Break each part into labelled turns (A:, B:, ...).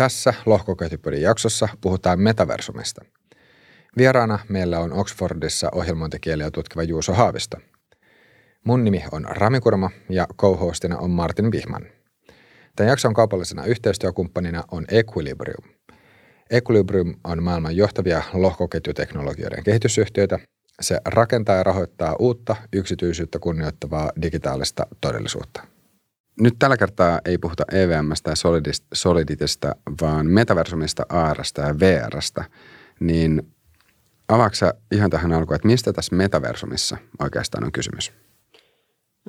A: Tässä lohkoketjupodin jaksossa puhutaan metaversumista. Vieraana meillä on Oxfordissa ohjelmointikieliä tutkiva Juuso Haavisto. Mun nimi on Rami Kurma ja co-hostina on Martin Vihman. Tämän jakson kaupallisena yhteistyökumppanina on Equilibrium. Equilibrium on maailman johtavia lohkoketjuteknologioiden kehitysyhtiöitä. Se rakentaa ja rahoittaa uutta, yksityisyyttä kunnioittavaa digitaalista todellisuutta. Nyt tällä kertaa ei puhuta EVMstä ja Soliditista, vaan metaversumista, ARsta ja VRstä. Niin avaaksa ihan tähän alkuun, että mistä tässä metaversumissa oikeastaan on kysymys?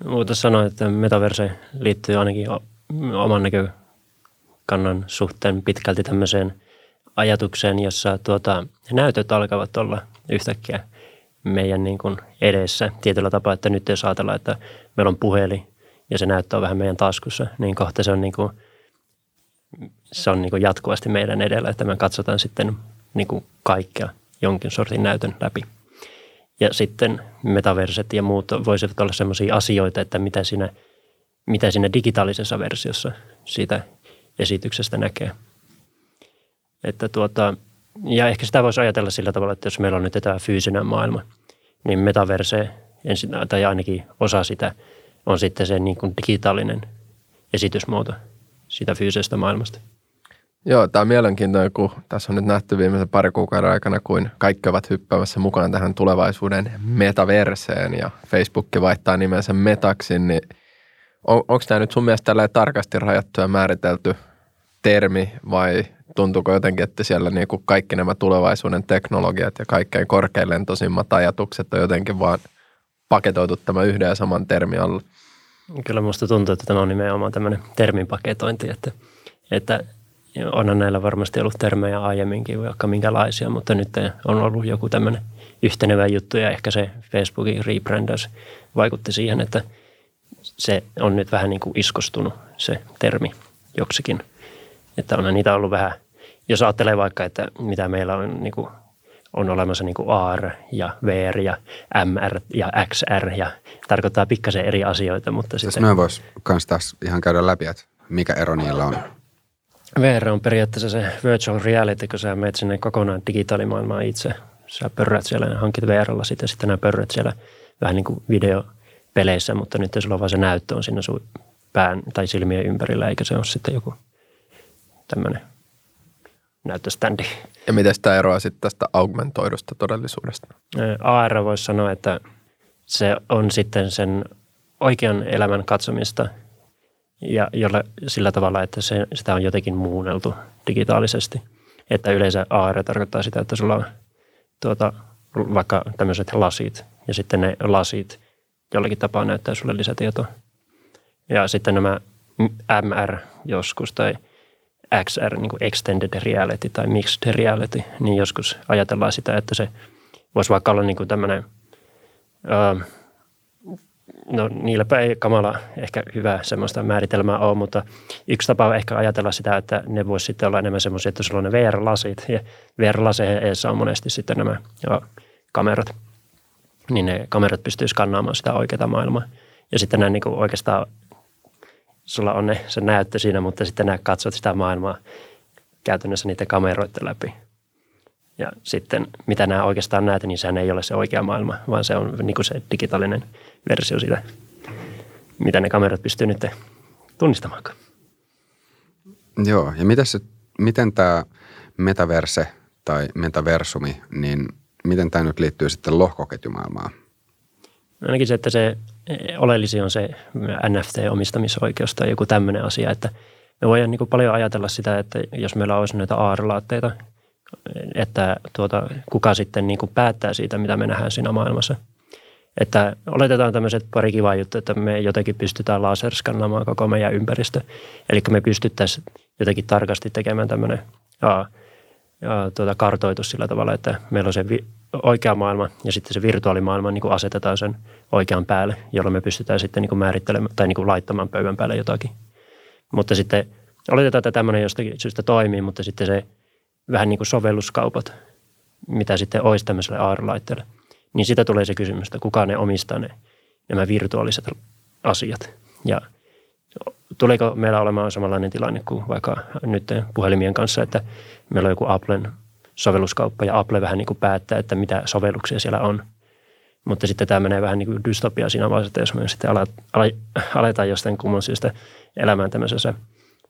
B: Voitaisiin sanoa, että metaverse liittyy ainakin oman näkökannan suhteen pitkälti tämmöiseen ajatukseen, jossa tuota, näytöt alkavat olla yhtäkkiä meidän niin kuin edessä tietyllä tapaa, että nyt jos ajatellaan, että meillä on puhelin ja se näyttää vähän meidän taskussa, niin kohta se on, niin kuin, se on niin kuin jatkuvasti meidän edellä, että me katsotaan sitten niin kuin kaikkea jonkin sortin näytön läpi. Ja sitten metaverset ja muut voisivat olla sellaisia asioita, että mitä siinä, mitä siinä digitaalisessa versiossa siitä esityksestä näkee. Että tuota, ja ehkä sitä voisi ajatella sillä tavalla, että jos meillä on nyt tämä fyysinen maailma, niin metaverse, tai ainakin osa sitä, on sitten se niin kuin digitaalinen esitysmuoto siitä fyysisestä maailmasta.
C: Joo, tämä on mielenkiintoinen, kun tässä on nyt nähty viimeisen pari kuukauden aikana, kuin kaikki ovat hyppäämässä mukaan tähän tulevaisuuden metaverseen ja Facebook vaihtaa nimensä Metaxin, niin on, onko tämä nyt sun mielestä tällä tarkasti rajattu ja määritelty termi vai tuntuuko jotenkin, että siellä niin kuin kaikki nämä tulevaisuuden teknologiat ja kaikkein korkealentoisimmat ajatukset on jotenkin vaan paketoitu tämä yhden ja saman termin alla?
B: Kyllä minusta tuntuu, että tämä on nimenomaan tämmöinen terminpaketointi, että, että onhan näillä varmasti ollut termejä aiemminkin, vaikka minkälaisia, mutta nyt on ollut joku tämmöinen yhtenevä juttu ja ehkä se Facebookin rebrandaus vaikutti siihen, että se on nyt vähän niin kuin iskostunut se termi joksikin. Että on niitä ollut vähän, jos ajattelee vaikka, että mitä meillä on niin kuin on olemassa niin AR ja VR ja MR ja XR ja tarkoittaa pikkasen eri asioita. Mutta
A: siis sitten... me vois kans taas ihan käydä läpi, että mikä ero niillä on.
B: VR on periaatteessa se virtual reality, kun sä menet sinne kokonaan digitaalimaailmaan itse. Sä pörrät siellä ja hankit VR-lla sitten, sitten nämä pörrät siellä vähän niin kuin videopeleissä, mutta nyt sulla on vaan se näyttö on siinä sun pään tai silmien ympärillä, eikä se ole sitten joku tämmöinen näyttöständi.
C: Ja miten sitä eroaa sitten tästä augmentoidusta todellisuudesta?
B: AR voisi sanoa, että se on sitten sen oikean elämän katsomista ja jolla, sillä tavalla, että se, sitä on jotenkin muunneltu digitaalisesti. Että yleensä AR tarkoittaa sitä, että sulla on tuota, vaikka tämmöiset lasit ja sitten ne lasit jollakin tapaa näyttää sulle lisätietoa. Ja sitten nämä MR joskus tai – XR, niin kuin extended reality tai mixed reality, niin joskus ajatellaan sitä, että se voisi vaikka olla niin kuin tämmöinen, uh, no niilläpä ei kamala ehkä hyvä semmoista määritelmää ole, mutta yksi tapa on ehkä ajatella sitä, että ne voisi sitten olla enemmän semmoisia, että sulla on ne VR-lasit ja eessä on monesti sitten nämä jo, kamerat, niin ne kamerat pystyy skannaamaan sitä oikeaa maailmaa. Ja sitten nämä niin kuin oikeastaan sulla on ne, se näyttö siinä, mutta sitten nämä katsot sitä maailmaa käytännössä niiden kameroiden läpi. Ja sitten mitä nämä oikeastaan näet, niin sehän ei ole se oikea maailma, vaan se on niin kuin se digitaalinen versio siitä, mitä ne kamerat pystyy nyt tunnistamaan.
A: Joo, ja miten, se, miten tämä metaverse tai metaversumi, niin miten tämä nyt liittyy sitten lohkoketjumaailmaan?
B: Ainakin se, että se oleellisin on se NFT-omistamisoikeus tai joku tämmöinen asia, että me voidaan niin kuin paljon ajatella sitä, että jos meillä olisi näitä AR-laatteita, että tuota, kuka sitten niin kuin päättää siitä, mitä me nähdään siinä maailmassa. Että oletetaan tämmöiset pari kivaa juttu, että me jotenkin pystytään laserskannaamaan koko meidän ympäristö. Eli me pystyttäisiin jotenkin tarkasti tekemään tämmöinen aa, aa, tuota, kartoitus sillä tavalla, että meillä on se oikea maailma ja sitten se virtuaalimaailma niin kuin asetetaan sen oikean päälle, jolloin me pystytään sitten niin kuin määrittelemään tai niin kuin laittamaan pöydän päälle jotakin. Mutta sitten oletetaan, että tämmöinen jostakin syystä toimii, mutta sitten se vähän niin kuin sovelluskaupat, mitä sitten olisi tämmöiselle AR-laitteelle, niin sitä tulee se kysymys, että kuka ne omistaa ne, nämä virtuaaliset asiat. Ja tuleeko meillä olemaan samanlainen tilanne kuin vaikka nyt puhelimien kanssa, että meillä on joku Applen sovelluskauppa ja Apple vähän niin kuin päättää, että mitä sovelluksia siellä on. Mutta sitten tämä menee vähän niin kuin dystopia siinä vaiheessa, että jos me sitten aletaan jostain kumman syystä elämään tämmöisessä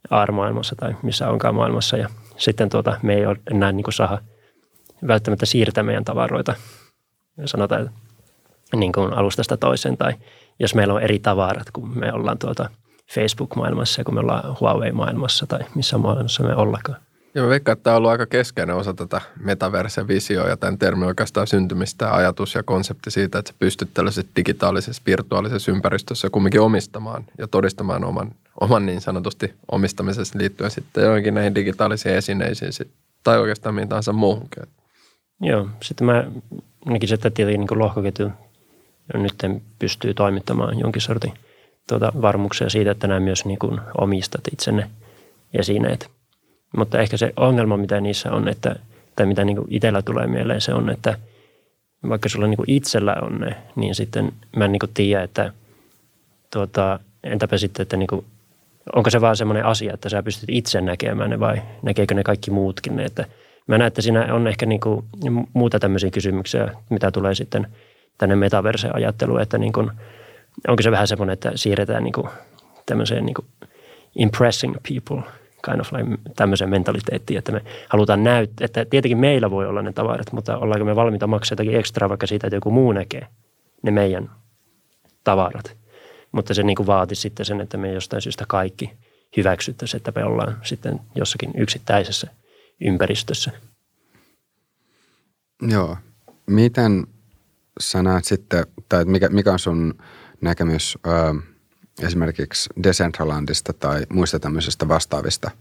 B: AR-maailmassa tai missä onkaan maailmassa ja sitten tuota, me ei ole enää niin kuin saa välttämättä siirtää meidän tavaroita. Sanotaan, niin kuin alustasta toiseen tai jos meillä on eri tavarat, kun me ollaan tuota Facebook-maailmassa ja kun me ollaan Huawei-maailmassa tai missä maailmassa me ollakaan.
C: Joo, veikkaan, että tämä on ollut aika keskeinen osa tätä metaverse-visioa ja tämän termin oikeastaan syntymistä ajatus ja konsepti siitä, että sä pystyt tällaisessa digitaalisessa, virtuaalisessa ympäristössä kumminkin omistamaan ja todistamaan oman, oman niin sanotusti omistamisessa liittyen sitten johonkin näihin digitaalisiin esineisiin tai oikeastaan mihin tahansa muuhunkin.
B: Joo, sitten mä näkisin, että tietenkin niin lohkoketju nyt pystyy toimittamaan jonkin sortin tuota varmuuksia siitä, että nämä myös niin kuin omistat itsenne esineet. Mutta ehkä se ongelma, mitä niissä on, että, tai mitä niin itsellä tulee mieleen, se on, että vaikka sulla niin itsellä on ne, niin sitten mä en niin tiedä, että tuota, entäpä sitten, että niin kuin, onko se vaan semmoinen asia, että sä pystyt itse näkemään ne vai näkeekö ne kaikki muutkin ne, että mä näen, että siinä on ehkä niin kuin muuta tämmöisiä kysymyksiä, mitä tulee sitten tänne metaverse-ajatteluun, että niin kuin, onko se vähän semmoinen, että siirretään niin kuin tämmöiseen niin kuin impressing people kind of like tämmöiseen mentaliteettiin, että me halutaan näyttää, että tietenkin meillä voi olla ne tavarat, mutta ollaanko me valmiita maksaa jotakin ekstra vaikka siitä, että joku muu näkee ne meidän tavarat. Mutta se niin kuin vaati sitten sen, että me jostain syystä kaikki hyväksyttäisiin, että me ollaan sitten jossakin yksittäisessä ympäristössä.
A: Joo. Miten sä näet sitten, tai mikä, mikä on sun näkemys esimerkiksi Decentralandista tai muista tämmöisistä vastaavista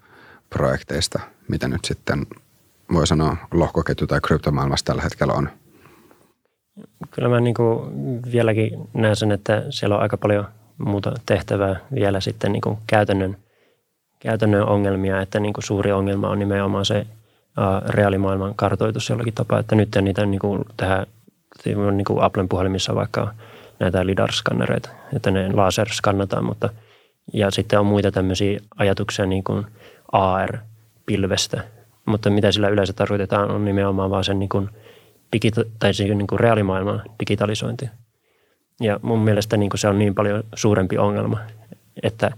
A: projekteista, mitä nyt sitten voi sanoa lohkoketju tai kryptomaailmassa tällä hetkellä on?
B: Kyllä mä niin vieläkin näen sen, että siellä on aika paljon muuta tehtävää vielä sitten niin käytännön, käytännön ongelmia, että niin suuri ongelma on nimenomaan se reaalimaailman kartoitus jollakin tapaa, että nyt niitä niin kuin tähän niin kuin Applen puhelimissa vaikka näitä lidar-skannereita, että ne laser-skannataan, mutta ja sitten on muita tämmöisiä ajatuksia niin kuin AR-pilvestä, mutta mitä sillä yleensä tarkoitetaan on nimenomaan vaan sen niin kuin digita- tai sen niin kuin reaalimaailman digitalisointi. Ja mun mielestä niin kuin se on niin paljon suurempi ongelma, että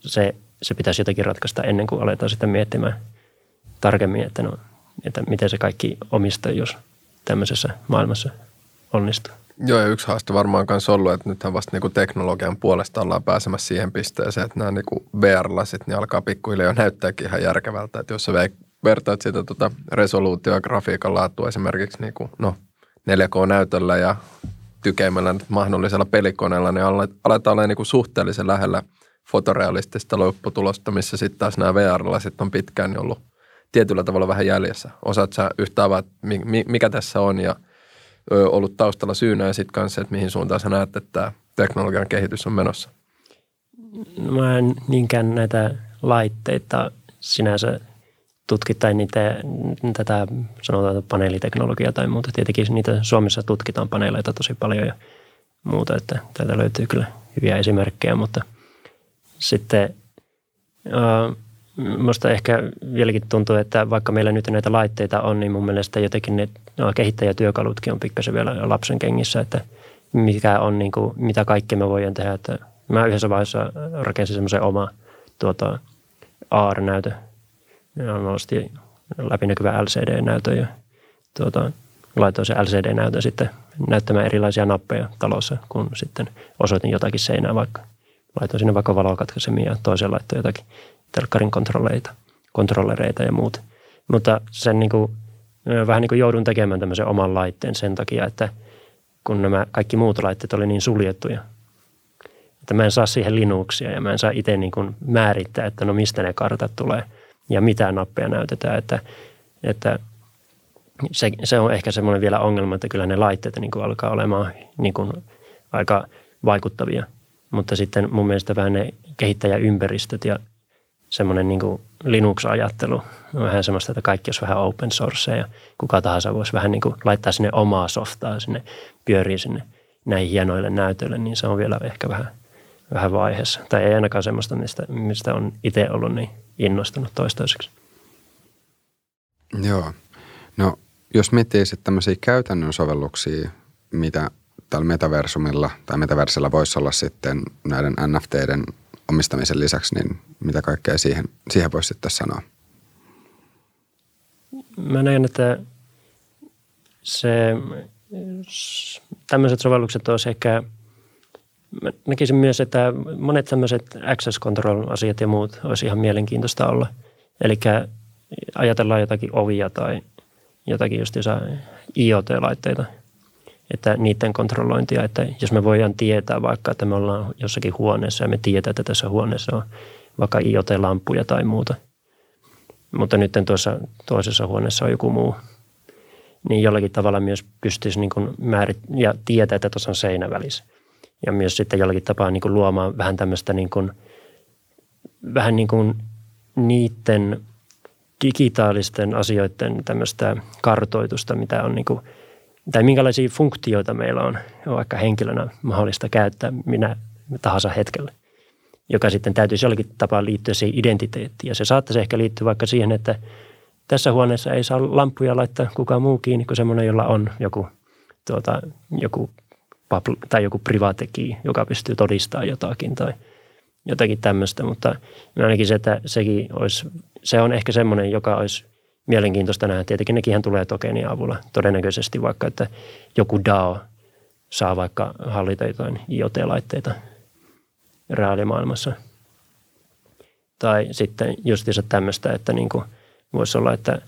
B: se, se pitäisi jotenkin ratkaista ennen kuin aletaan sitten miettimään tarkemmin, että, no, että miten se kaikki omistajuus tämmöisessä maailmassa onnistuu.
C: Joo, ja yksi haaste varmaan myös ollut, että nythän vasta niin teknologian puolesta ollaan pääsemässä siihen pisteeseen, että nämä niin VR-lasit niin alkaa pikkuhiljaa näyttääkin ihan järkevältä. Että jos sä vertaat sitä tuota resoluutioa grafiikan laatua esimerkiksi niin kuin, no, 4K-näytöllä ja tykeimmällä mahdollisella pelikoneella, niin aletaan olla niin suhteellisen lähellä fotorealistista lopputulosta, missä sitten taas nämä VR-lasit on pitkään niin ollut tietyllä tavalla vähän jäljessä. Osaat sä yhtä mikä tässä on ja – ollut taustalla syynä ja sitten kanssa, että mihin suuntaan sä näet, että tämä teknologian kehitys on menossa?
B: No, mä en niinkään näitä laitteita sinänsä tutkitaan niitä, tätä sanotaan paneeliteknologiaa tai muuta. Tietenkin niitä Suomessa tutkitaan paneeleita tosi paljon ja muuta, että täältä löytyy kyllä hyviä esimerkkejä, mutta sitten Minusta ehkä vieläkin tuntuu, että vaikka meillä nyt näitä laitteita on, niin mun mielestä jotenkin ne no, kehittäjätyökalutkin on pikkasen vielä lapsen kengissä, että mikä on, niin kuin, mitä kaikkea me voidaan tehdä. Että mä yhdessä vaiheessa rakensin semmoisen oma tuota, AR-näytö. Nosti läpinäkyvä LCD-näytö ja tuota, laitoin se LCD-näytön sitten näyttämään erilaisia nappeja talossa, kun sitten osoitin jotakin seinää vaikka. Laitoin sinne vaikka valokatkaisemia ja toisen laittoin jotakin telkkarin kontrolleita, kontrollereita ja muut. Mutta sen niin kuin, vähän niin kuin joudun tekemään tämmöisen oman laitteen sen takia, että kun nämä kaikki muut laitteet oli niin suljettuja, että mä en saa siihen Linuxia ja mä en saa itse niin kuin määrittää, että no mistä ne kartat tulee ja mitä nappeja näytetään, että, että se, se on ehkä semmoinen vielä ongelma, että kyllä ne laitteet niin kuin alkaa olemaan niin kuin aika vaikuttavia. Mutta sitten mun mielestä vähän ne kehittäjäympäristöt ja semmoinen niin Linux-ajattelu vähän semmoista, että kaikki olisi vähän open source ja kuka tahansa voisi vähän niin kuin laittaa sinne omaa softaa sinne, pyörii sinne näihin hienoille näytöille, niin se on vielä ehkä vähän vähän vaiheessa. Tai ei ainakaan semmoista, mistä, mistä on itse ollut niin innostunut toistaiseksi.
A: Joo. No jos miettii sitten tämmöisiä käytännön sovelluksia, mitä tällä metaversumilla tai metaversella voisi olla sitten näiden NFTiden omistamisen lisäksi, niin mitä kaikkea siihen, siihen voisi sitten sanoa?
B: Mä näen, että se, tämmöiset sovellukset olisi ehkä, mä näkisin myös, että monet tämmöiset access control-asiat ja muut olisi ihan mielenkiintoista olla. Eli ajatellaan jotakin ovia tai jotakin just IoT-laitteita, että niiden kontrollointia, että jos me voidaan tietää vaikka, että me ollaan jossakin huoneessa ja me tiedetään, että tässä huoneessa on vaikka IoT-lampuja tai muuta, mutta nyt tuossa toisessa huoneessa on joku muu, niin jollakin tavalla myös pystyisi niin määrit ja tietää, että tuossa on seinä välissä. Ja myös sitten jollakin tapaa niin luomaan vähän tämmöistä niin kuin, vähän niin kuin niiden digitaalisten asioiden tämmöistä kartoitusta, mitä on niin kuin, tai minkälaisia funktioita meillä on vaikka henkilönä mahdollista käyttää minä tahansa hetkellä, joka sitten täytyisi jollakin tapaa liittyä siihen identiteettiin. Ja se saattaisi ehkä liittyä vaikka siihen, että tässä huoneessa ei saa lampuja laittaa kukaan muu kiinni kuin semmoinen, jolla on joku, tuota, joku tai joku private key, joka pystyy todistamaan jotakin tai jotakin tämmöistä, mutta ainakin se, että sekin olisi se on ehkä semmoinen, joka olisi mielenkiintoista nähdä. Tietenkin nekin tulee tokenien avulla todennäköisesti vaikka, että joku DAO saa vaikka hallita jotain IoT-laitteita reaalimaailmassa. Tai sitten justiinsa tämmöistä, että niin kuin voisi olla, että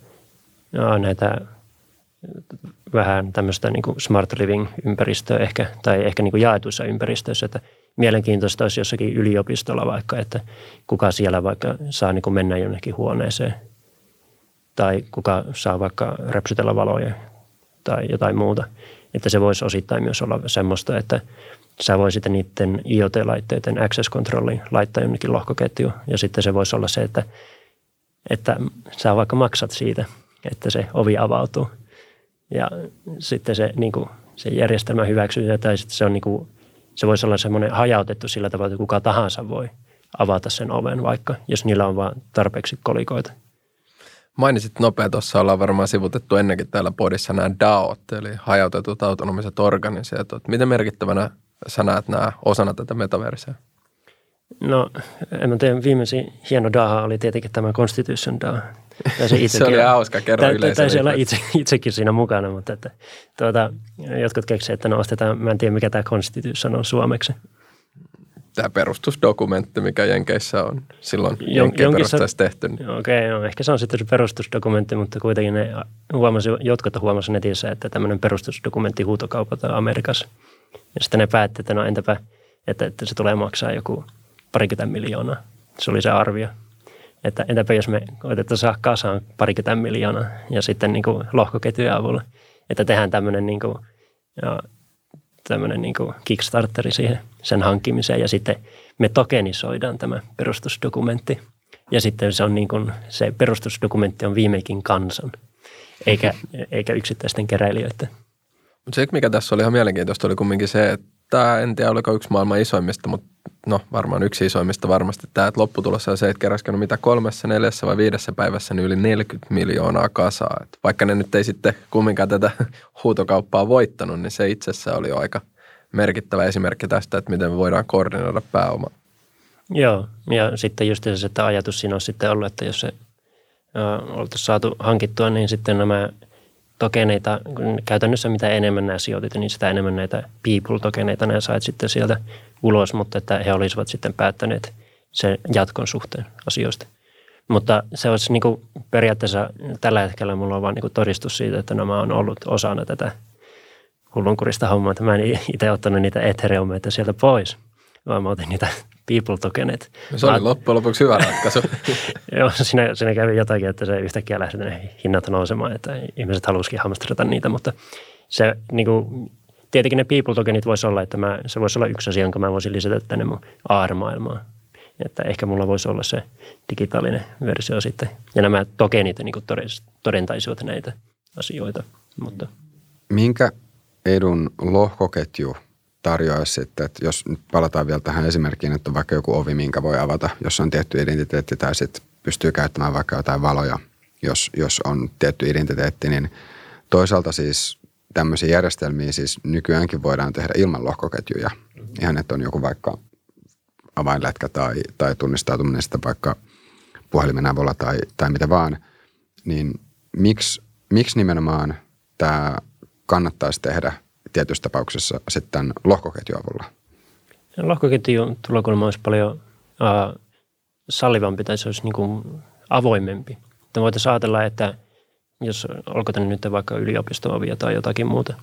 B: näitä vähän tämmöistä niin kuin smart living-ympäristöä ehkä, tai ehkä niin kuin jaetuissa ympäristöissä, että mielenkiintoista olisi jossakin yliopistolla vaikka, että kuka siellä vaikka saa niin kuin mennä jonnekin huoneeseen tai kuka saa vaikka repsytellä valoja tai jotain muuta. Että se voisi osittain myös olla semmoista, että sä voisit niiden IoT-laitteiden access controlliin laittaa jonnekin lohkoketju ja sitten se voisi olla se, että, että sä vaikka maksat siitä, että se ovi avautuu ja sitten se, niin kuin, se järjestelmä hyväksyy tai sitten se on niin kuin se voisi olla semmoinen hajautettu sillä tavalla, että kuka tahansa voi avata sen oven vaikka, jos niillä on vain tarpeeksi kolikoita.
C: Mainitsit nopea, tuossa ollaan varmaan sivutettu ennenkin täällä podissa nämä DAOt, eli hajautetut autonomiset organisaatiot. Miten merkittävänä sä näet nämä osana tätä metaversia?
B: No, en mä tiedä, viimeisin hieno DAO oli tietenkin tämä Constitution DAO.
C: Se, se oli hauska, kerro yleisölle.
B: Taisi olla itse, itsekin siinä mukana, mutta että, tuota, jotkut keksivät, että no ostetaan, mä en tiedä mikä tämä Constitution on suomeksi.
C: Tämä perustusdokumentti, mikä Jenkeissä on silloin Jon, Jenkeissä tehty.
B: Niin. Okei, okay, no, ehkä se on sitten se perustusdokumentti, mutta kuitenkin ne huomasi, jotkut huomasivat netissä, että tämmöinen perustusdokumentti huutokaupataan Amerikassa. Ja sitten ne päätti, että no entäpä, että, että se tulee maksaa joku parikymmentä miljoonaa. Se oli se arvio. Että entäpä jos me saada kasaan parikymmentä miljoonaa ja sitten niin kuin lohkoketjujen avulla, että tehdään tämmöinen, niin kuin, ja, tämmöinen niin Kickstarteri siihen sen hankkimiseen ja sitten me tokenisoidaan tämä perustusdokumentti. Ja sitten se on niin kuin, se perustusdokumentti on viimeikin kansan, eikä, eikä yksittäisten keräilijöiden.
C: Mutta se, mikä tässä oli ihan mielenkiintoista, oli kumminkin se, että en tiedä oliko yksi maailman isoimmista, mutta no varmaan yksi isoimmista varmasti tämä, että lopputulossa on se, että keräskenut mitä kolmessa, neljässä vai viidessä päivässä niin yli 40 miljoonaa kasaa. Et vaikka ne nyt ei sitten kumminkaan tätä huutokauppaa voittanut, niin se itsessä oli aika merkittävä esimerkki tästä, että miten me voidaan koordinoida pääoma.
B: Joo, ja sitten just se, että ajatus siinä on sitten ollut, että jos se oltaisiin saatu hankittua, niin sitten nämä tokeneita, käytännössä mitä enemmän nämä sijoitit, niin sitä enemmän näitä people-tokeneita nämä sait sitten sieltä ulos, mutta että he olisivat sitten päättäneet sen jatkon suhteen asioista. Mutta se olisi niin kuin periaatteessa tällä hetkellä mulla on vain niin todistus siitä, että nämä on ollut osana tätä hullunkurista hommaa, että mä en itse ottanut niitä Ethereumeita sieltä pois, vaan mä otin niitä people tokenet.
C: Se oli loppujen lopuksi hyvä ratkaisu.
B: Joo, siinä, siinä kävi jotakin, että se yhtäkkiä lähti hinnat nousemaan, että ihmiset halusikin hamstrata niitä, mutta se niin kuin, tietenkin ne people tokenit voisi olla, että mä, se voisi olla yksi asia, jonka mä voisin lisätä tänne mun AR-maailmaan. Että ehkä mulla voisi olla se digitaalinen versio sitten. Ja nämä tokenit niin kuin todentaisivat näitä asioita. Mutta.
A: Minkä edun lohkoketju tarjoaisi sitten, että jos nyt palataan vielä tähän esimerkkiin, että on vaikka joku ovi, minkä voi avata, jos on tietty identiteetti tai sitten pystyy käyttämään vaikka jotain valoja, jos, jos on tietty identiteetti, niin toisaalta siis tämmöisiä järjestelmiä siis nykyäänkin voidaan tehdä ilman lohkoketjuja. Ihan, että on joku vaikka avainlätkä tai, tai tunnistautuminen sitten vaikka puhelimen avulla tai, tai mitä vaan, niin miksi, miksi nimenomaan tämä kannattaisi tehdä tietyissä tapauksessa sitten lohkoketju avulla?
B: Lohkoketju tulokulma olisi paljon äh, sallivampi tai se olisi niin kuin avoimempi. Että voitaisiin ajatella, että jos olko tänne nyt vaikka yliopistoovia tai jotakin muuta,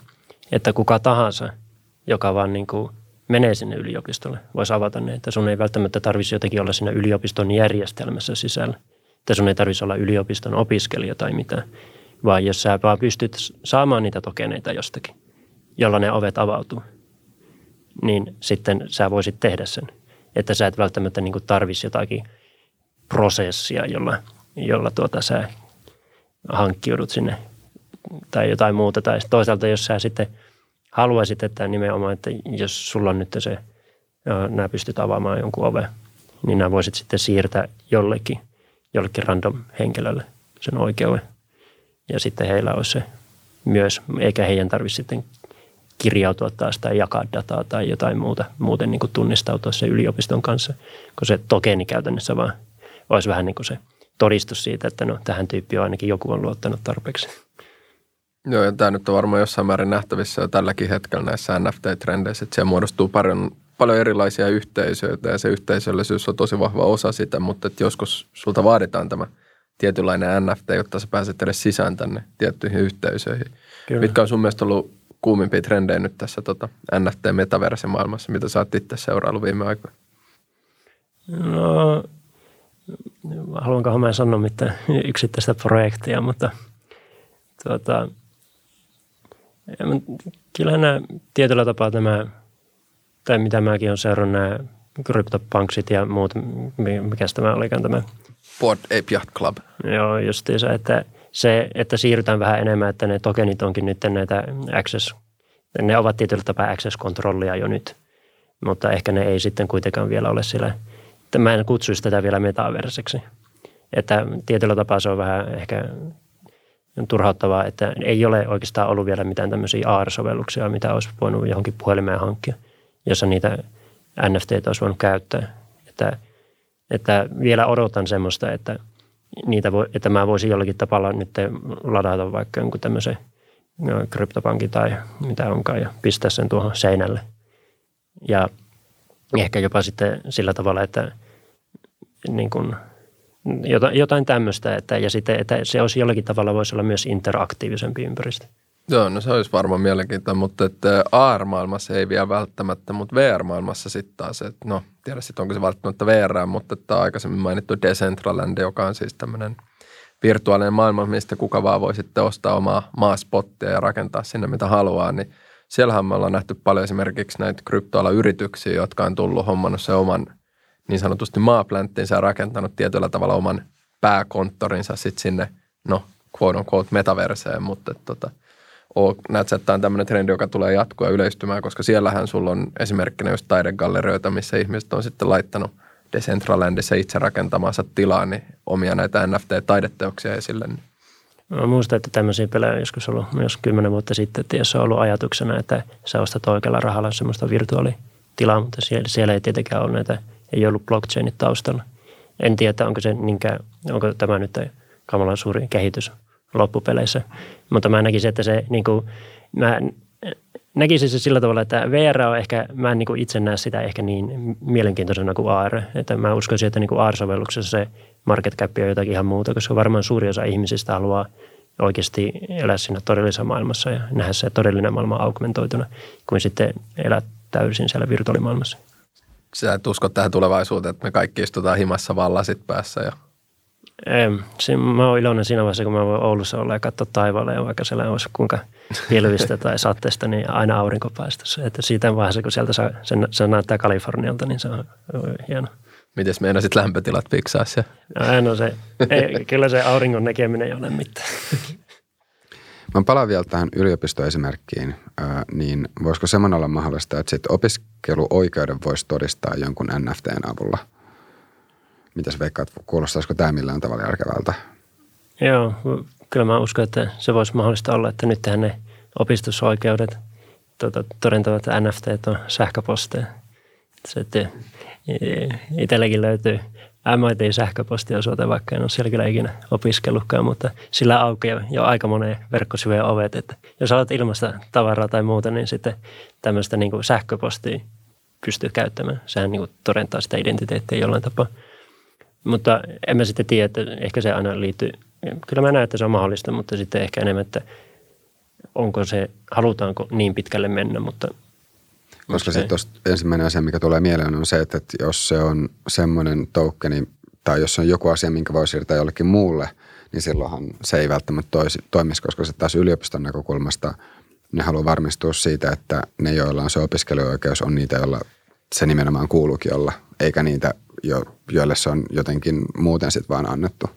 B: että kuka tahansa, joka vaan niin kuin menee sinne yliopistolle, voisi avata ne, että sun ei välttämättä tarvitsisi jotenkin olla siinä yliopiston järjestelmässä sisällä. Että sun ei tarvitsisi olla yliopiston opiskelija tai mitään, vaan jos sä vaan pystyt saamaan niitä tokeneita jostakin, jolla ne ovet avautuu, niin sitten sä voisit tehdä sen. Että sä et välttämättä niin tarvitsisi jotakin prosessia, jolla, jolla tuota sä hankkiudut sinne tai jotain muuta. Tai toisaalta, jos sä sitten haluaisit, että nimenomaan, että jos sulla on nyt se, nämä pystyt avaamaan jonkun ove, niin nämä voisit sitten siirtää jollekin, jollekin random henkilölle sen oikeuden. Ja sitten heillä olisi se myös, eikä heidän tarvitse sitten kirjautua taas tai jakaa dataa tai jotain muuta, muuten niin kuin tunnistautua se yliopiston kanssa, kun se tokeni käytännössä vaan olisi vähän niin kuin se todistus siitä, että no tähän tyyppiin ainakin joku on luottanut tarpeeksi.
C: Joo, ja tämä nyt on varmaan jossain määrin nähtävissä jo tälläkin hetkellä näissä NFT-trendeissä, että siellä muodostuu paljon, paljon erilaisia yhteisöitä ja se yhteisöllisyys on tosi vahva osa sitä, mutta että joskus sulta vaaditaan tämä tietynlainen NFT, jotta sä pääset edes sisään tänne tiettyihin yhteisöihin. Kyllä. Mitkä on sun mielestä ollut kuumimpia trendejä nyt tässä tota, NFT-metaverse-maailmassa, mitä sä oot itse seuraillut viime aikoina?
B: No, haluankohan mä sanoa mitään yksittäistä projektia, mutta tuota, kyllähän nämä tietyllä tapaa tämä, tai mitä mäkin olen seurannut, nämä kryptopanksit ja muut, mikä tämä olikaan tämä?
C: Board Ape Yacht Club.
B: Joo, justiinsa, että se, että siirrytään vähän enemmän, että ne tokenit onkin nyt näitä access, ne ovat tietyllä tapaa access-kontrollia jo nyt, mutta ehkä ne ei sitten kuitenkaan vielä ole siellä, että mä en kutsuisi tätä vielä metaverseksi. Että tietyllä tapaa se on vähän ehkä turhauttavaa, että ei ole oikeastaan ollut vielä mitään tämmöisiä AR-sovelluksia, mitä olisi voinut johonkin puhelimeen hankkia, jossa niitä NFT olisi voinut käyttää. Että, että vielä odotan semmoista, että, niitä voi, että mä voisin jollakin tapalla nyt ladata vaikka jonkun tämmöisen kryptopankin tai mitä onkaan ja pistää sen tuohon seinälle. Ja ehkä jopa sitten sillä tavalla, että niin kuin – jotain tämmöistä, että, ja sitten, että se olisi jollakin tavalla voisi olla myös interaktiivisempi ympäristö.
C: Joo, no se olisi varmaan mielenkiintoista, mutta että AR-maailmassa ei vielä välttämättä, mutta VR-maailmassa sitten taas, että no, tiedä sitten onko se välttämättä VR, mutta että aikaisemmin mainittu Decentraland, joka on siis tämmöinen virtuaalinen maailma, mistä kuka vaan voi sitten ostaa omaa maaspottia ja rakentaa sinne mitä haluaa, niin siellähän me ollaan nähty paljon esimerkiksi näitä kryptoalayrityksiä, jotka on tullut hommannut se oman niin sanotusti maaplänttinsä ja rakentanut tietyllä tavalla oman pääkonttorinsa sitten sinne, no quote on quote metaverseen, mutta tota, näet, että tämä on tämmöinen trendi, joka tulee jatkua yleistymään, koska siellähän sulla on esimerkkinä just taidegallerioita, missä ihmiset on sitten laittanut Decentralandissa itse rakentamansa tilaan niin omia näitä NFT-taideteoksia esille. Niin.
B: Mä muistan, että tämmöisiä pelejä on joskus ollut myös kymmenen vuotta sitten, että jos on ollut ajatuksena, että sä ostat oikealla rahalla semmoista virtuaalitilaa, mutta siellä, siellä ei tietenkään ole näitä – ei ollut blockchainit taustalla. En tiedä, onko, se niinkään, onko tämä nyt kamalan suuri kehitys loppupeleissä, mutta mä näkisin, että se niin kuin, mä näkisin se sillä tavalla, että VR on ehkä, mä en niin kuin itse näe sitä ehkä niin mielenkiintoisena kuin AR. Että mä uskoisin, että niin kuin AR-sovelluksessa se market cap on jotakin ihan muuta, koska varmaan suuri osa ihmisistä haluaa oikeasti elää siinä todellisessa maailmassa ja nähdä se todellinen maailma augmentoituna, kuin sitten elää täysin siellä virtuaalimaailmassa
C: sä et usko tähän tulevaisuuteen, että me kaikki istutaan himassa vaan lasit päässä ja
B: en. Mä oon iloinen siinä vaiheessa, kun mä voin Oulussa olla ja katsoa taivaalle ja vaikka siellä olisi kuinka pilvistä tai satteesta, niin aina aurinko paistaa. Että siitä vaiheessa, kun sieltä saa, sen, se näyttää Kalifornialta, niin se on, hieno.
C: Miten meinasit lämpötilat fiksaa se?
B: No, no se, ei, kyllä se auringon näkeminen ei ole mitään.
A: Mä palaan vielä tähän yliopistoesimerkkiin, niin voisiko semmoinen olla mahdollista, että sitten opiskeluoikeuden voisi todistaa jonkun NFTn avulla? Mitäs veikkaat, kuulostaisiko tämä millään tavalla järkevältä?
B: Joo, kyllä mä uskon, että se voisi mahdollista olla, että nyt ne opistusoikeudet tuota, todentavat NFT on sähköposteja. Se, että itselläkin löytyy MIT-sähköpostiosoite, vaikka en ole siellä kyllä ikinä opiskellutkaan, mutta sillä aukeaa jo aika moneen verkkosivujen ovet. Että jos haluat ilmasta tavaraa tai muuta, niin sitten tämmöistä niin sähköpostia pystyy käyttämään. Sehän niin kuin todentaa sitä identiteettiä jollain tapaa. Mutta en mä sitten tiedä, että ehkä se aina liittyy, kyllä mä näen, että se on mahdollista, mutta sitten ehkä enemmän, että onko se, halutaanko niin pitkälle mennä, mutta
A: koska sitten ensimmäinen asia, mikä tulee mieleen, on se, että, että jos se on semmoinen tokeni, tai jos se on joku asia, minkä voi siirtää jollekin muulle, niin silloinhan se ei välttämättä toisi, toimisi, koska se taas yliopiston näkökulmasta ne haluaa varmistua siitä, että ne, joilla on se opiskeluoikeus, on niitä, joilla se nimenomaan kuuluukin olla, eikä niitä, jo, joille se on jotenkin muuten sitten vaan annettu.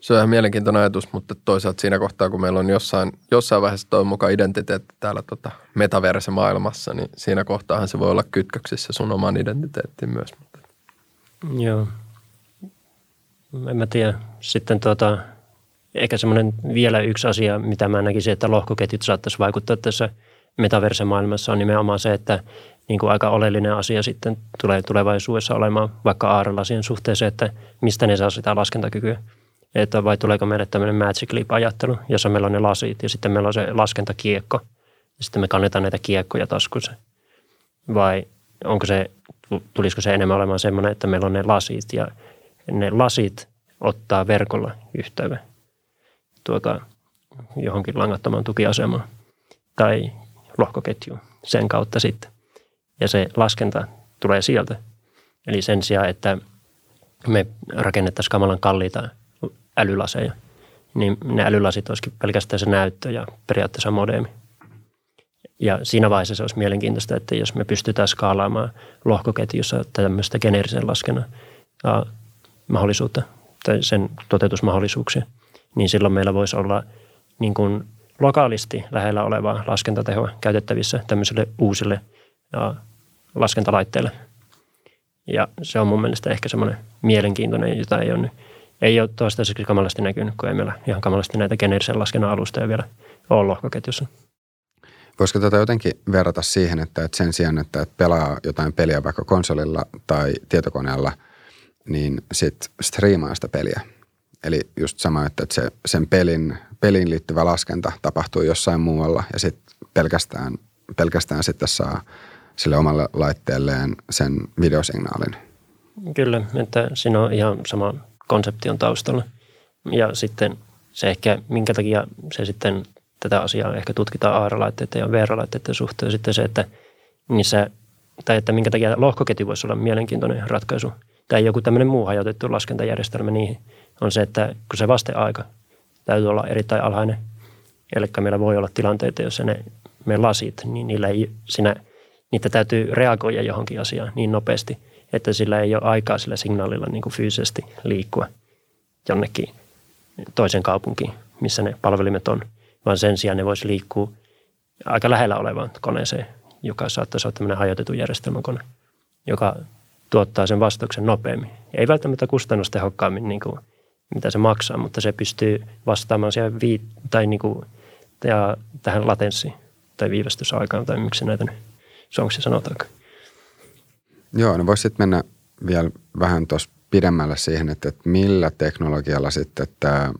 C: Se on ihan mielenkiintoinen ajatus, mutta toisaalta siinä kohtaa, kun meillä on jossain, jossain vaiheessa toi mukaan identiteetti täällä tota metaverse-maailmassa, niin siinä kohtaahan se voi olla kytköksissä sun oman identiteettiin myös.
B: Joo. En mä tiedä. Sitten tuota, ehkä semmoinen vielä yksi asia, mitä mä näkisin, että lohkoketjut saattaisi vaikuttaa tässä metaverse-maailmassa on nimenomaan se, että niin kuin aika oleellinen asia sitten tulee tulevaisuudessa olemaan vaikka aarelasien suhteeseen, että mistä ne saa sitä laskentakykyä että vai tuleeko meille tämmöinen Magic Leap-ajattelu, jossa meillä on ne lasit ja sitten meillä on se laskentakiekko ja sitten me kannetaan näitä kiekkoja taskussa. Vai onko se, tulisiko se enemmän olemaan semmoinen, että meillä on ne lasit ja ne lasit ottaa verkolla yhteyden tuota, johonkin langattomaan tukiasemaan tai lohkoketjuun sen kautta sitten. Ja se laskenta tulee sieltä. Eli sen sijaan, että me rakennettaisiin kamalan kalliita älylaseja, niin ne älylasit olisikin pelkästään se näyttö ja periaatteessa modeemi. Ja siinä vaiheessa se olisi mielenkiintoista, että jos me pystytään skaalaamaan lohkoketjussa tämmöistä geneerisen laskennan mahdollisuutta tai sen toteutusmahdollisuuksia, niin silloin meillä voisi olla niin kuin lokaalisti lähellä olevaa laskentatehoa käytettävissä tämmöiselle uusille laskentalaitteille. Ja se on mun mielestä ehkä semmoinen mielenkiintoinen, jota ei ole ei ole toistaiseksi kamalasti näkynyt, kun ei meillä ihan kamalasti näitä geneerisen laskennan alustoja vielä ole lohkoketjussa.
A: Voisiko tätä jotenkin verrata siihen, että sen sijaan, että pelaa jotain peliä vaikka konsolilla tai tietokoneella, niin sitten striimaa sitä peliä. Eli just sama, että se, sen pelin, peliin liittyvä laskenta tapahtuu jossain muualla ja sitten pelkästään, pelkästään sitten saa sille omalle laitteelleen sen videosignaalin.
B: Kyllä, että siinä on ihan sama konsepti on taustalla. Ja sitten se ehkä, minkä takia se sitten tätä asiaa ehkä tutkitaan AR-laitteiden ja VR-laitteiden suhteen, sitten se, että niissä, tai että minkä takia lohkoketju voisi olla mielenkiintoinen ratkaisu, tai joku tämmöinen muu hajautettu laskentajärjestelmä niihin, on se, että kun se vasteaika täytyy olla erittäin alhainen, eli meillä voi olla tilanteita, joissa ne me lasit, niin niillä ei, sinä, niitä täytyy reagoida johonkin asiaan niin nopeasti – että sillä ei ole aikaa sillä signaalilla niin kuin fyysisesti liikkua jonnekin toisen kaupunkiin, missä ne palvelimet on, vaan sen sijaan ne voisi liikkua aika lähellä olevaan koneeseen, joka saattaisi olla tämmöinen hajotetun järjestelmän kone, joka tuottaa sen vastauksen nopeammin. Ei välttämättä kustannustehokkaammin, niin kuin mitä se maksaa, mutta se pystyy vastaamaan siihen vii- tai niin kuin, ja tähän latenssiin tai viivästysaikaan tai miksi näitä nyt suomeksi sanotaankaan.
A: Joo, no voisi sitten mennä vielä vähän tuossa pidemmälle siihen, että, että millä teknologialla sitten tämä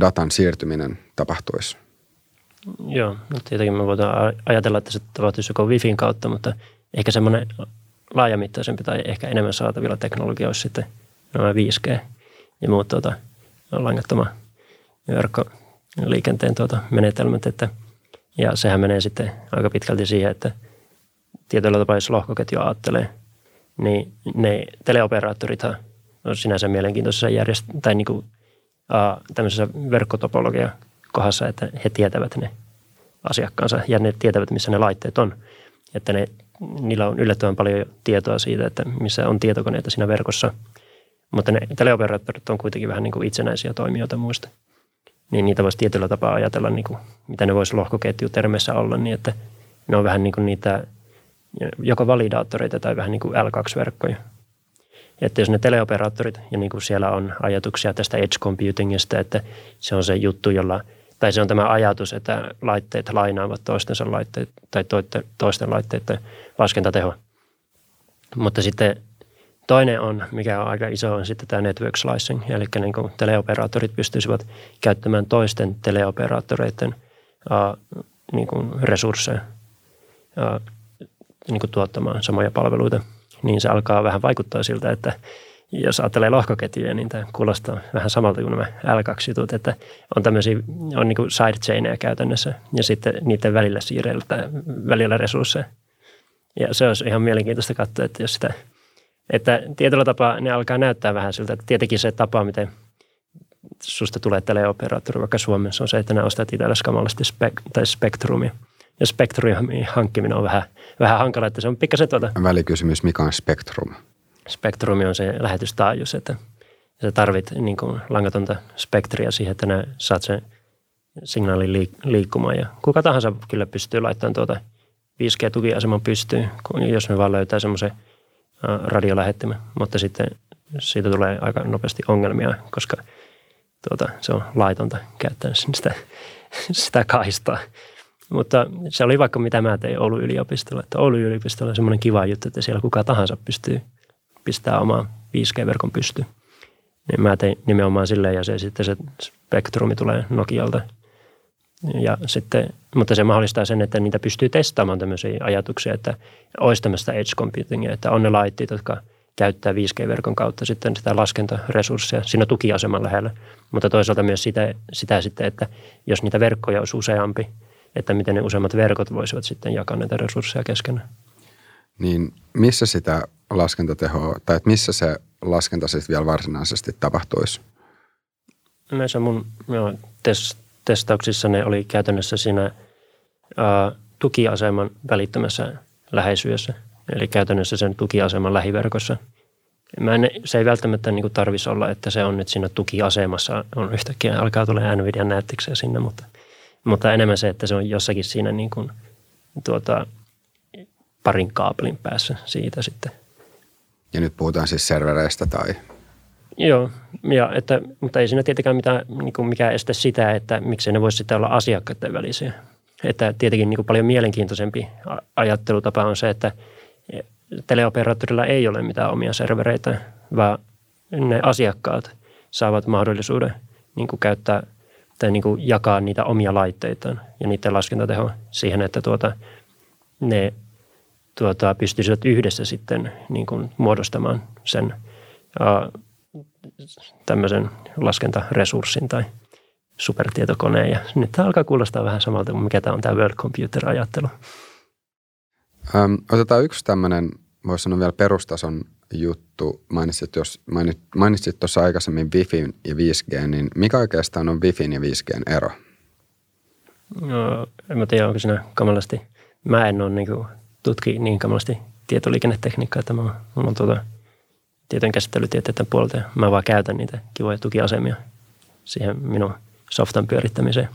A: datan siirtyminen tapahtuisi?
B: Joo, no tietenkin me voidaan ajatella, että se tapahtuisi joko Wifin kautta, mutta ehkä semmoinen laajamittaisempi tai ehkä enemmän saatavilla teknologia olisi sitten nämä 5G ja muut tuota, langattoman verkkoliikenteen tuota, menetelmät. Että, ja sehän menee sitten aika pitkälti siihen, että – tietyllä tapaa, jos lohkoketju ajattelee, niin ne teleoperaattorithan on sinänsä mielenkiintoisessa järjest- tai niin kuin, uh, tämmöisessä verkkotopologia kohdassa, että he tietävät ne asiakkaansa ja ne tietävät, missä ne laitteet on. Että ne, niillä on yllättävän paljon tietoa siitä, että missä on tietokoneita siinä verkossa. Mutta ne teleoperaattorit on kuitenkin vähän niin kuin itsenäisiä toimijoita muista. Niin niitä voisi tietyllä tapaa ajatella, niin kuin, mitä ne voisi lohkoketjutermeissä olla, niin että ne on vähän niin kuin niitä joko validaattoreita tai vähän niin kuin L2-verkkoja. Että jos ne teleoperaattorit, ja niin kuin siellä on ajatuksia tästä edge computingista, että se on se juttu, jolla, tai se on tämä ajatus, että laitteet lainaavat toistensa laitteet tai toisten laitteiden laskentateho. Mutta sitten toinen on, mikä on aika iso, on sitten tämä network slicing, eli niin kuin teleoperaattorit pystyisivät käyttämään toisten teleoperaattoreiden uh, niin kuin resursseja uh, niin kuin tuottamaan samoja palveluita, niin se alkaa vähän vaikuttaa siltä, että jos ajattelee lohkoketjuja, niin tämä kuulostaa vähän samalta kuin nämä L2-jutut, että on tämmöisiä, on niin sidechaineja käytännössä ja sitten niiden välillä siirrellä välillä resursseja. Ja se olisi ihan mielenkiintoista katsoa, että jos sitä, että tietyllä tapaa ne alkaa näyttää vähän siltä, että tietenkin se tapa, miten susta tulee teleoperaattori vaikka Suomessa on se, että nämä ostat itsellesi kamallasti spek- tai spektrumia. Ja spektrumin hankkiminen on vähän, vähän hankala, että se on pikkasen tuota...
A: Välikysymys, mikä on spektrum?
B: Spektrumi on se lähetystaajuus, että sä tarvit niin kuin langatonta spektria siihen, että nää saat sen signaalin liikkumaan. Ja kuka tahansa kyllä pystyy laittamaan tuota 5G-tukiaseman pystyyn, jos ne vaan löytää semmoisen radiolähettimen. Mutta sitten siitä tulee aika nopeasti ongelmia, koska tuota, se on laitonta käyttää sitä, sitä kaistaa. Mutta se oli vaikka mitä mä tein Oulun yliopistolla. Että Oulun yliopistolla on semmoinen kiva juttu, että siellä kuka tahansa pystyy pistää omaa 5G-verkon pystyyn. Niin mä tein nimenomaan silleen ja se, sitten se spektrumi tulee Nokialta. Ja sitten, mutta se mahdollistaa sen, että niitä pystyy testaamaan tämmöisiä ajatuksia, että olisi tämmöistä edge computingia, että on ne laitteet, jotka käyttää 5G-verkon kautta sitten sitä laskentaresursseja siinä tukiaseman lähellä. Mutta toisaalta myös sitä, sitä sitten, että jos niitä verkkoja olisi useampi, että miten ne useammat verkot voisivat sitten jakaa näitä resursseja keskenään.
A: Niin missä sitä laskentatehoa, tai että missä se laskenta sitten vielä varsinaisesti tapahtuisi?
B: Näissä mun joo, test, testauksissa ne oli käytännössä siinä ää, tukiaseman välittömässä läheisyydessä, eli käytännössä sen tukiaseman lähiverkossa. Mä en, se ei välttämättä niin tarvitsisi olla, että se on nyt siinä tukiasemassa, on yhtäkkiä alkaa tulla Nvidia näyttiksiä sinne, mutta – mutta enemmän se, että se on jossakin siinä niin kuin, tuota, parin kaapelin päässä siitä sitten.
A: Ja nyt puhutaan siis servereistä tai?
B: Joo, ja että, mutta ei siinä tietenkään mitään, niin kuin mikään estä sitä, että miksei ne voisi sitten olla asiakkaiden välisiä. Että tietenkin niin kuin paljon mielenkiintoisempi ajattelutapa on se, että teleoperaattorilla ei ole mitään omia servereitä, vaan ne asiakkaat saavat mahdollisuuden niin kuin käyttää – tai niin kuin jakaa niitä omia laitteitaan ja niiden laskentatehoa siihen, että tuota, ne tuota, pystyisivät yhdessä sitten niin kuin muodostamaan sen ää, tämmöisen laskentaresurssin tai supertietokoneen. Ja nyt tämä alkaa kuulostaa vähän samalta kuin mikä tämä on tämä World Computer-ajattelu.
A: Öm, otetaan yksi tämmöinen, voisi sanoa vielä perustason juttu. Mainitsit, jos, mainit, mainitsit tuossa aikaisemmin Wi-Fi ja 5G, niin mikä oikeastaan on Wi-Fi ja 5G ero?
B: No, en mä tiedä, onko siinä kamalasti. Mä en ole niin tutki niin kamalasti tietoliikennetekniikkaa, että mä, mulla on tuota, tietojen käsittelytieteiden puolelta mä vaan käytän niitä kivoja tukiasemia siihen minun softan pyörittämiseen.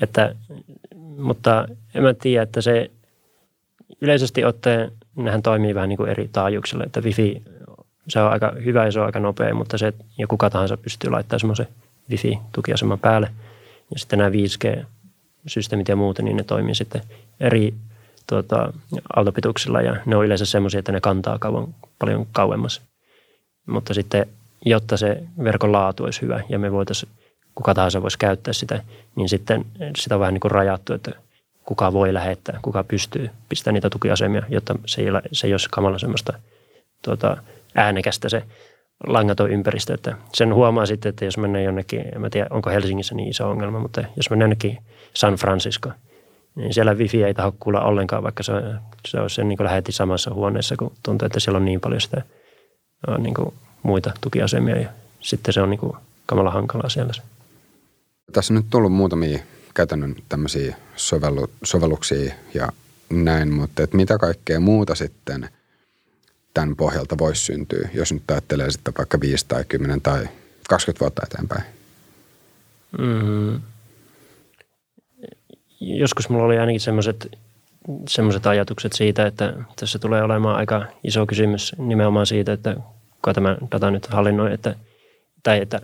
B: Että, mutta en mä tiedä, että se yleisesti ottaen nehän toimii vähän niin kuin eri taajuuksilla, että wifi se on aika hyvä ja se on aika nopea, mutta se, ja kuka tahansa pystyy laittamaan semmoisen wifi-tukiaseman päälle. Ja sitten nämä 5G-systeemit ja muut, niin ne toimii sitten eri tuota, aaltopituksilla ja ne on yleensä semmoisia, että ne kantaa kauan, paljon kauemmas. Mutta sitten, jotta se verkon laatu olisi hyvä ja me voitaisiin, kuka tahansa voisi käyttää sitä, niin sitten sitä on vähän niin kuin rajattu, että kuka voi lähettää, kuka pystyy pistämään niitä tukiasemia, jotta se ei, se ei olisi kamala semmoista tuota, äänekästä se langaton ympäristö. Että sen huomaa sitten, että jos mennään jonnekin, en tiedä onko Helsingissä niin iso ongelma, mutta jos mennään jonnekin San Francisco, niin siellä wifi ei taho kuulla ollenkaan, vaikka se, se olisi sen niin lähetti samassa huoneessa, kun tuntuu, että siellä on niin paljon sitä niin kuin muita tukiasemia ja sitten se on niin kuin kamala hankalaa siellä.
A: Tässä on nyt tullut muutamia käytännön tämmöisiä sovellu, sovelluksia ja näin, mutta että mitä kaikkea muuta sitten tämän pohjalta voisi syntyä, jos nyt ajattelee sitten vaikka 5 tai 10 tai 20 vuotta eteenpäin?
B: Mm. Joskus mulla oli ainakin semmoiset semmoiset ajatukset siitä, että tässä tulee olemaan aika iso kysymys nimenomaan siitä, että kuka tämä data nyt hallinnoi, että, tai että,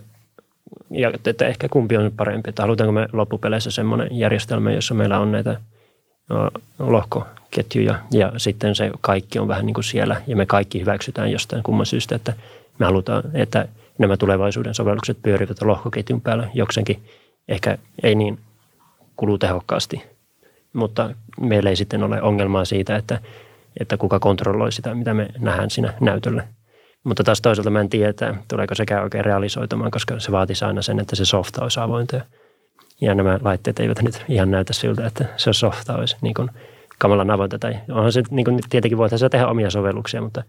B: ja, että ehkä kumpi on parempi, että halutaanko me loppupeleissä semmoinen järjestelmä, jossa meillä on näitä lohkoketjuja ja sitten se kaikki on vähän niin kuin siellä ja me kaikki hyväksytään jostain kumman syystä, että me halutaan, että nämä tulevaisuuden sovellukset pyörivät lohkoketjun päällä jokseenkin. Ehkä ei niin kulutehokkaasti, mutta meillä ei sitten ole ongelmaa siitä, että, että kuka kontrolloi sitä, mitä me nähdään siinä näytöllä. Mutta taas toisaalta mä en tiedä, että tuleeko sekä oikein realisoitumaan, koska se vaatisi aina sen, että se softa olisi avointa. Ja nämä laitteet eivät nyt ihan näytä siltä, että se softa olisi niin kuin kamalan avointa. Tai onhan se, niin kuin, tietenkin voitaisiin tehdä omia sovelluksia, mutta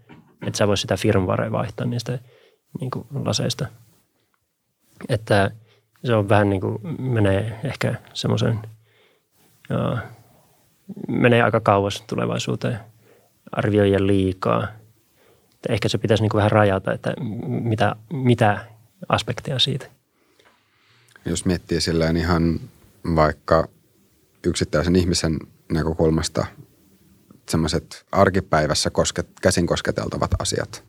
B: että sä voisi sitä firmwarea vaihtaa niistä niin kuin laseista. Että se on vähän niin kuin, menee ehkä semmoisen, menee aika kauas tulevaisuuteen arvioijien liikaa. Että ehkä se pitäisi niin vähän rajata, että mitä, mitä aspekteja siitä.
A: Jos miettii silleen ihan vaikka yksittäisen ihmisen näkökulmasta semmoiset arkipäivässä kosket, käsin kosketeltavat asiat.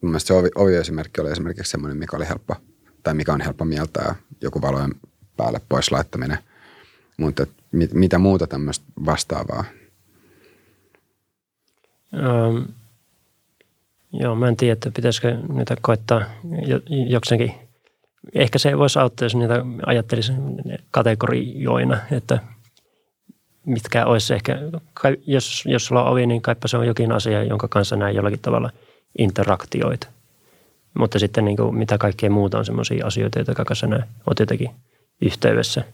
A: Mielestäni se ovi, oviesimerkki oli esimerkiksi semmoinen, mikä oli helppo, tai mikä on helppo mieltää, joku valojen päälle pois laittaminen. Mutta mit, mitä muuta tämmöistä vastaavaa?
B: Um, joo, mä en tiedä, että pitäisikö niitä koittaa jokseenkin. Ehkä se voisi auttaa, jos niitä ajattelisi kategorioina, että mitkä olisi ehkä, jos, jos sulla on ovi, niin kaipa se on jokin asia, jonka kanssa näin jollakin tavalla interaktioita. Mutta sitten niin kuin, mitä kaikkea muuta on sellaisia asioita, joita kanssa näin olet jotenkin yhteydessä,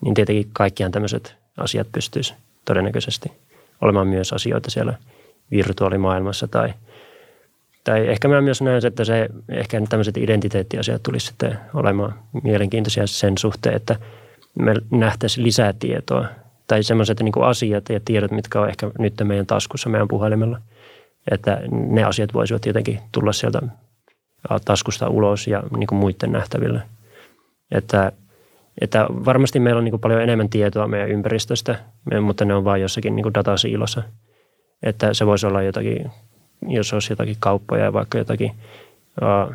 B: niin tietenkin kaikkiaan tämmöiset asiat pystyisi todennäköisesti olemaan myös asioita siellä virtuaalimaailmassa tai, tai ehkä mä myös näen, että se, ehkä tämmöiset identiteettiasiat tulisi sitten olemaan mielenkiintoisia sen suhteen, että me nähtäisiin lisää tietoa tai semmoiset niin kuin asiat ja tiedot, mitkä on ehkä nyt meidän taskussa meidän puhelimella, että ne asiat voisivat jotenkin tulla sieltä taskusta ulos ja niin kuin muiden nähtäville. Että, että varmasti meillä on niin kuin paljon enemmän tietoa meidän ympäristöstä, mutta ne on vain jossakin niin kuin datasiilossa. Että se voisi olla jotakin, jos olisi jotakin kauppoja ja vaikka jotakin, uh,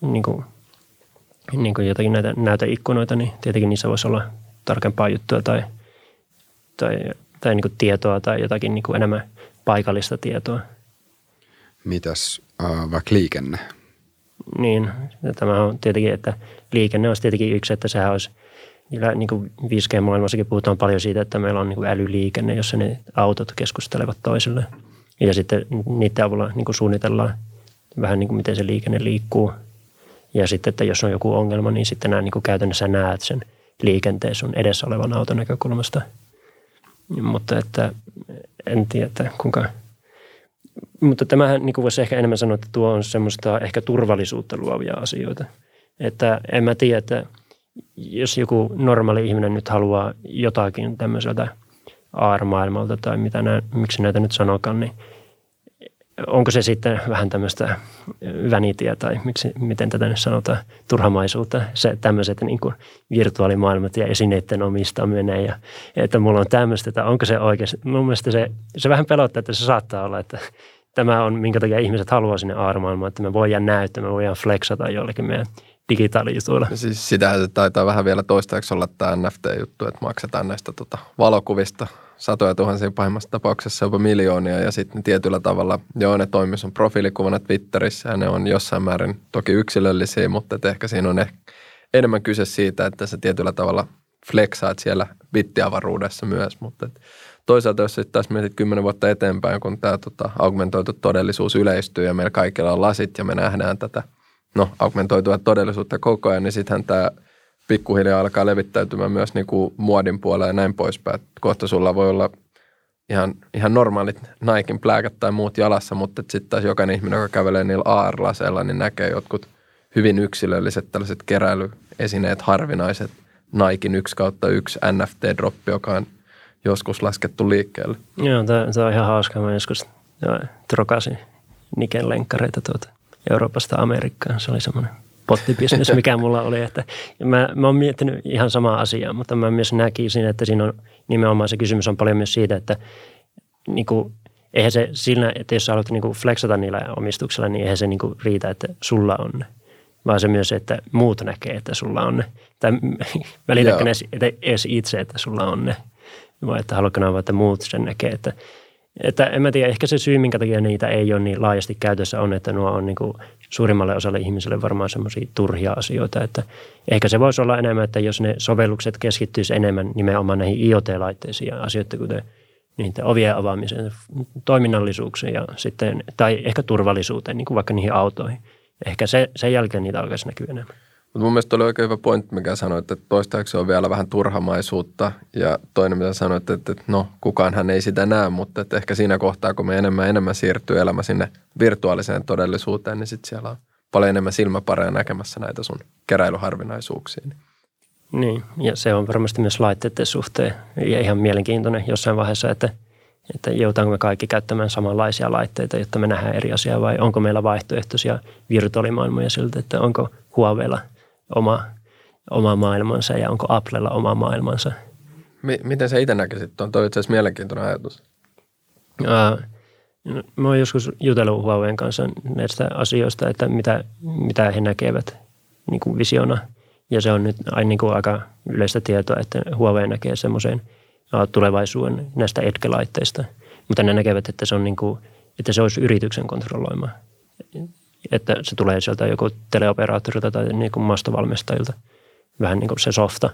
B: niin kuin, niin kuin jotakin näitä näyteikkunoita, niin tietenkin niissä voisi olla tarkempaa juttua tai – tai, tai niin kuin tietoa tai jotakin niin kuin enemmän paikallista tietoa.
A: Mitäs äh, vaikka liikenne?
B: Niin, tämä on tietenkin, että liikenne olisi tietenkin yksi, että sehän olisi, niin kuin 5G-maailmassakin puhutaan paljon siitä, että meillä on niin kuin älyliikenne, jossa ne autot keskustelevat toisille. Ja sitten niiden avulla niin kuin suunnitellaan vähän niin kuin miten se liikenne liikkuu. Ja sitten, että jos on joku ongelma, niin sitten nämä niin kuin käytännössä näet sen liikenteen sun edessä olevan auton näkökulmasta – mutta että en tiedä, että kuinka... Mutta tämähän niin kuin voisi ehkä enemmän sanoa, että tuo on semmoista ehkä turvallisuutta luovia asioita. Että en mä tiedä, että jos joku normaali ihminen nyt haluaa jotakin tämmöiseltä AR-maailmalta tai mitä nää, miksi näitä nyt sanokaan, niin – onko se sitten vähän tämmöistä vänitia tai miksi, miten tätä nyt sanotaan, turhamaisuutta, se tämmöiset niin kuin virtuaalimaailmat ja esineiden omistaminen ja että mulla on tämmöistä, että onko se oikeasti, mun mielestä se, se vähän pelottaa, että se saattaa olla, että tämä on, minkä takia ihmiset haluaa sinne aarmaailmaan, että me voidaan näyttää, me voidaan flexata jollekin meidän digitaalijutuilla.
C: Siis sitä se taitaa vähän vielä toistaiseksi olla tämä NFT-juttu, että maksetaan näistä tota, valokuvista satoja tuhansia pahimmassa tapauksessa jopa miljoonia ja sitten tietyllä tavalla, joo ne toimii sun profiilikuvana Twitterissä ja ne on jossain määrin toki yksilöllisiä, mutta ehkä siinä on ehkä enemmän kyse siitä, että sä tietyllä tavalla flexaat siellä bittiavaruudessa myös, mutta et toisaalta jos sitten taas mietit kymmenen vuotta eteenpäin, kun tämä tota, augmentoitu todellisuus yleistyy ja meillä kaikilla on lasit ja me nähdään tätä no, augmentoitua todellisuutta koko ajan, niin sittenhän tämä – pikkuhiljaa alkaa levittäytymään myös niin kuin muodin puolella ja näin poispäin. Kohta sulla voi olla ihan, ihan normaalit Naikin pläkät tai muut jalassa, mutta sitten taas jokainen ihminen, joka kävelee niillä AR-laseilla, niin näkee jotkut hyvin yksilölliset tällaiset keräilyesineet, harvinaiset Naikin 1 kautta 1 NFT-droppi, joka on joskus laskettu liikkeelle.
B: Joo, tämä on ihan hauska. Mä joskus trokasin Niken lenkkareita tuota Euroopasta Amerikkaan. Se oli semmoinen pottibisnes, mikä mulla oli. Että mä, mä oon miettinyt ihan samaa asiaa, mutta mä myös näkisin, että siinä on nimenomaan se kysymys on paljon myös siitä, että niin kuin, eihän se sillä, että jos sä haluat niin kuin flexata niillä omistuksilla, niin eihän se niin kuin riitä, että sulla on ne. Vaan se myös, että muut näkee, että sulla on ne. Tai välitäkö ne edes itse, että sulla on ne. Vai että haluatko vaan, että muut sen näkee, että että en mä tiedä, ehkä se syy, minkä takia niitä ei ole niin laajasti käytössä on, että nuo on niin kuin suurimmalle osalle ihmisille varmaan semmoisia turhia asioita. Että ehkä se voisi olla enemmän, että jos ne sovellukset keskittyisi enemmän nimenomaan näihin IoT-laitteisiin ja asioita, kuten niiden ovien avaamiseen, toiminnallisuuksiin ja sitten, tai ehkä turvallisuuteen, niin kuin vaikka niihin autoihin. Ehkä se, sen jälkeen niitä alkaisi näkyä enemmän.
C: Mutta mun mielestä oli oikein hyvä pointti, mikä sanoit, että toistaiseksi on vielä vähän turhamaisuutta. Ja toinen, mitä sanoit, että, että no kukaan hän ei sitä näe, mutta että ehkä siinä kohtaa, kun me enemmän enemmän siirtyy elämä sinne virtuaaliseen todellisuuteen, niin sitten siellä on paljon enemmän silmäpareja näkemässä näitä sun keräilyharvinaisuuksia.
B: Niin, ja se on varmasti myös laitteiden suhteen ja ihan mielenkiintoinen jossain vaiheessa, että, että joutaanko me kaikki käyttämään samanlaisia laitteita, jotta me nähdään eri asiaa vai onko meillä vaihtoehtoisia virtuaalimaailmoja siltä, että onko Huaweilla – oma, oma maailmansa ja onko Applella oma maailmansa.
C: M- miten sä itse näkisit On Toi itse asiassa mielenkiintoinen ajatus.
B: Uh, mä oon joskus jutellut Huaweiin kanssa näistä asioista, että mitä, mitä he näkevät niin kuin visiona. Ja se on nyt niin kuin aika yleistä tietoa, että Huawei näkee semmoisen tulevaisuuden näistä etkelaitteista. Mutta ne näkevät, että se, on niin kuin, että se olisi yrityksen kontrolloima että se tulee sieltä joku teleoperaattorilta tai niin kuin mastovalmistajilta, vähän niin kuin se softa.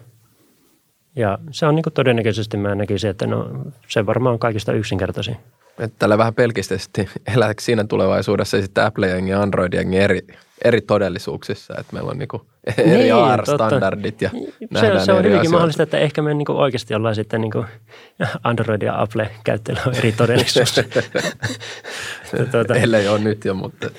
B: Ja se on niin kuin todennäköisesti, mä näkisin, että no, se varmaan on kaikista yksinkertaisin.
C: Että tällä vähän pelkisesti elääkö siinä tulevaisuudessa sitten Apple ja Android eri, eri todellisuuksissa, että meillä on niinku eri niin, AR-standardit ja
B: Se, se on hyvinkin mahdollista, että ehkä me niinku oikeasti ollaan sitten niinku Android ja Apple käyttäjillä on eri todellisuus.
C: tuota, Ellei ole nyt jo, mutta...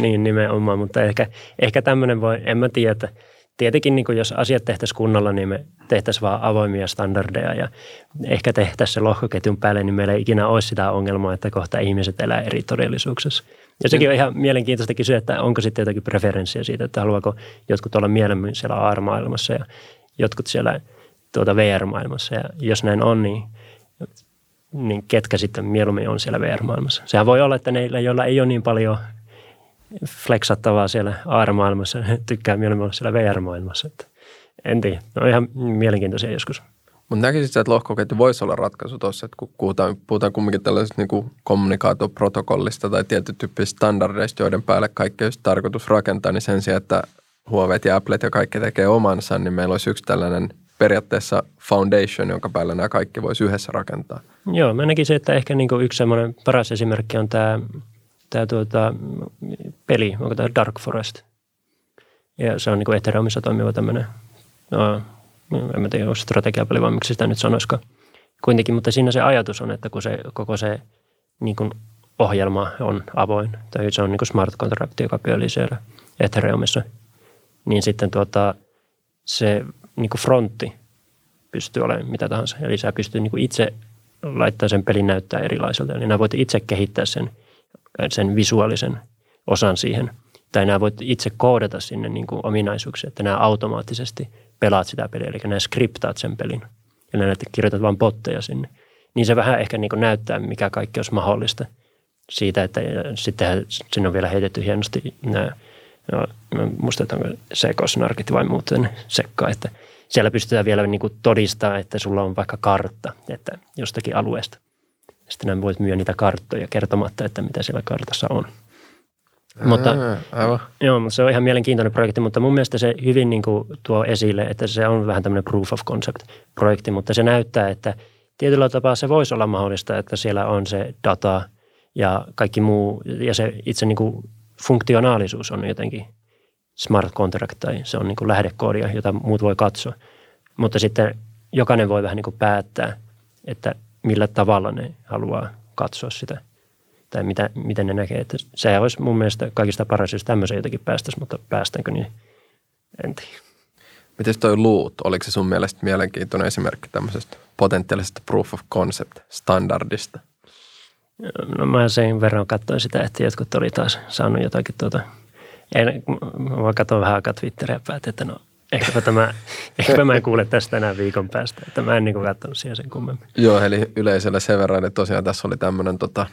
B: niin nimenomaan, mutta ehkä, ehkä tämmöinen voi, en mä tiedä, että tietenkin niin jos asiat tehtäisiin kunnolla, niin me tehtäisiin vaan avoimia standardeja ja ehkä tehtäisiin se lohkoketjun päälle, niin meillä ei ikinä olisi sitä ongelmaa, että kohta ihmiset elää eri todellisuuksissa. Ja sekin on ihan mielenkiintoista kysyä, että onko sitten jotakin preferenssiä siitä, että haluaako jotkut olla mieluummin siellä AR-maailmassa ja jotkut siellä tuota VR-maailmassa. Ja jos näin on, niin, niin ketkä sitten mieluummin on siellä VR-maailmassa. Sehän voi olla, että neillä, joilla ei ole niin paljon flexattavaa siellä AR-maailmassa, tykkää mieluummin olla siellä VR-maailmassa. Että en tiedä, ne on ihan mielenkiintoisia joskus.
C: Mutta näkisit että lohkoketju voisi olla ratkaisu tuossa, että kun puhutaan, puhutaan kumminkin tällaisesta niin kommunikaatioprotokollista tai tietyn tyyppisistä standardeista, joiden päälle kaikki olisi tarkoitus rakentaa, niin sen sijaan, että Huawei ja Apple ja kaikki tekee omansa, niin meillä olisi yksi tällainen periaatteessa foundation, jonka päällä nämä kaikki voisi yhdessä rakentaa.
B: Joo, mä näkisin, että ehkä niin kuin yksi semmoinen paras esimerkki on tämä, tämä tuota, peli, onko tämä Dark Forest. Ja se on niin kuin Ethereumissa toimiva tämmöinen no, en mä tiedä, onko strategiapeli vai miksi sitä nyt sanoisiko. Kuitenkin, mutta siinä se ajatus on, että kun se koko se niin kuin ohjelma on avoin, tai se on niin kuin smart contract, joka pyörii siellä Ethereumissa, niin sitten tuota, se niin kuin frontti pystyy olemaan mitä tahansa. Eli sä pystyy niin kuin itse laittaa sen pelin näyttää erilaiselta. Eli nämä voit itse kehittää sen, sen visuaalisen osan siihen. Tai nämä voit itse koodata sinne niin kuin ominaisuuksia, että nämä automaattisesti pelaat sitä peliä, eli ne skriptaat sen pelin. Ja näitä kirjoitat vain botteja sinne. Niin se vähän ehkä niin näyttää, mikä kaikki olisi mahdollista siitä, että sitten sinne on vielä heitetty hienosti nämä, no, muista, että onko sekosnarkit vai muuten sekka, että siellä pystytään vielä niin kuin todistaa, että sulla on vaikka kartta että jostakin alueesta. Sitten voit myydä niitä karttoja kertomatta, että mitä siellä kartassa on. Mutta, aivan. Joo, mutta se on ihan mielenkiintoinen projekti, mutta mun mielestä se hyvin niin kuin tuo esille, että se on vähän tämmöinen proof of concept-projekti, mutta se näyttää, että tietyllä tapaa se voisi olla mahdollista, että siellä on se data ja kaikki muu, ja se itse niin kuin funktionaalisuus on jotenkin smart contract tai se on niin kuin lähdekoodia, jota muut voi katsoa. Mutta sitten jokainen voi vähän niin kuin päättää, että millä tavalla ne haluaa katsoa sitä tai mitä, miten ne näkee. Että se olisi mun mielestä kaikista paras, jos tämmöisen jotenkin päästäisiin, mutta päästäänkö niin, en tiedä.
C: Miten toi Loot, oliko se sun mielestä mielenkiintoinen esimerkki tämmöisestä potentiaalisesta proof of concept standardista?
B: No mä sen verran katsoin sitä, että jotkut oli taas saanut jotakin tuota En, mä katson vähän aikaa Twitteriä ja päätin, että no ehkäpä, tämä, ehkäpä mä en kuule tästä enää viikon päästä. Että mä en niin katsonut siihen sen kummemmin.
C: Joo, eli yleisölle sen verran, että tosiaan tässä oli tämmöinen tota,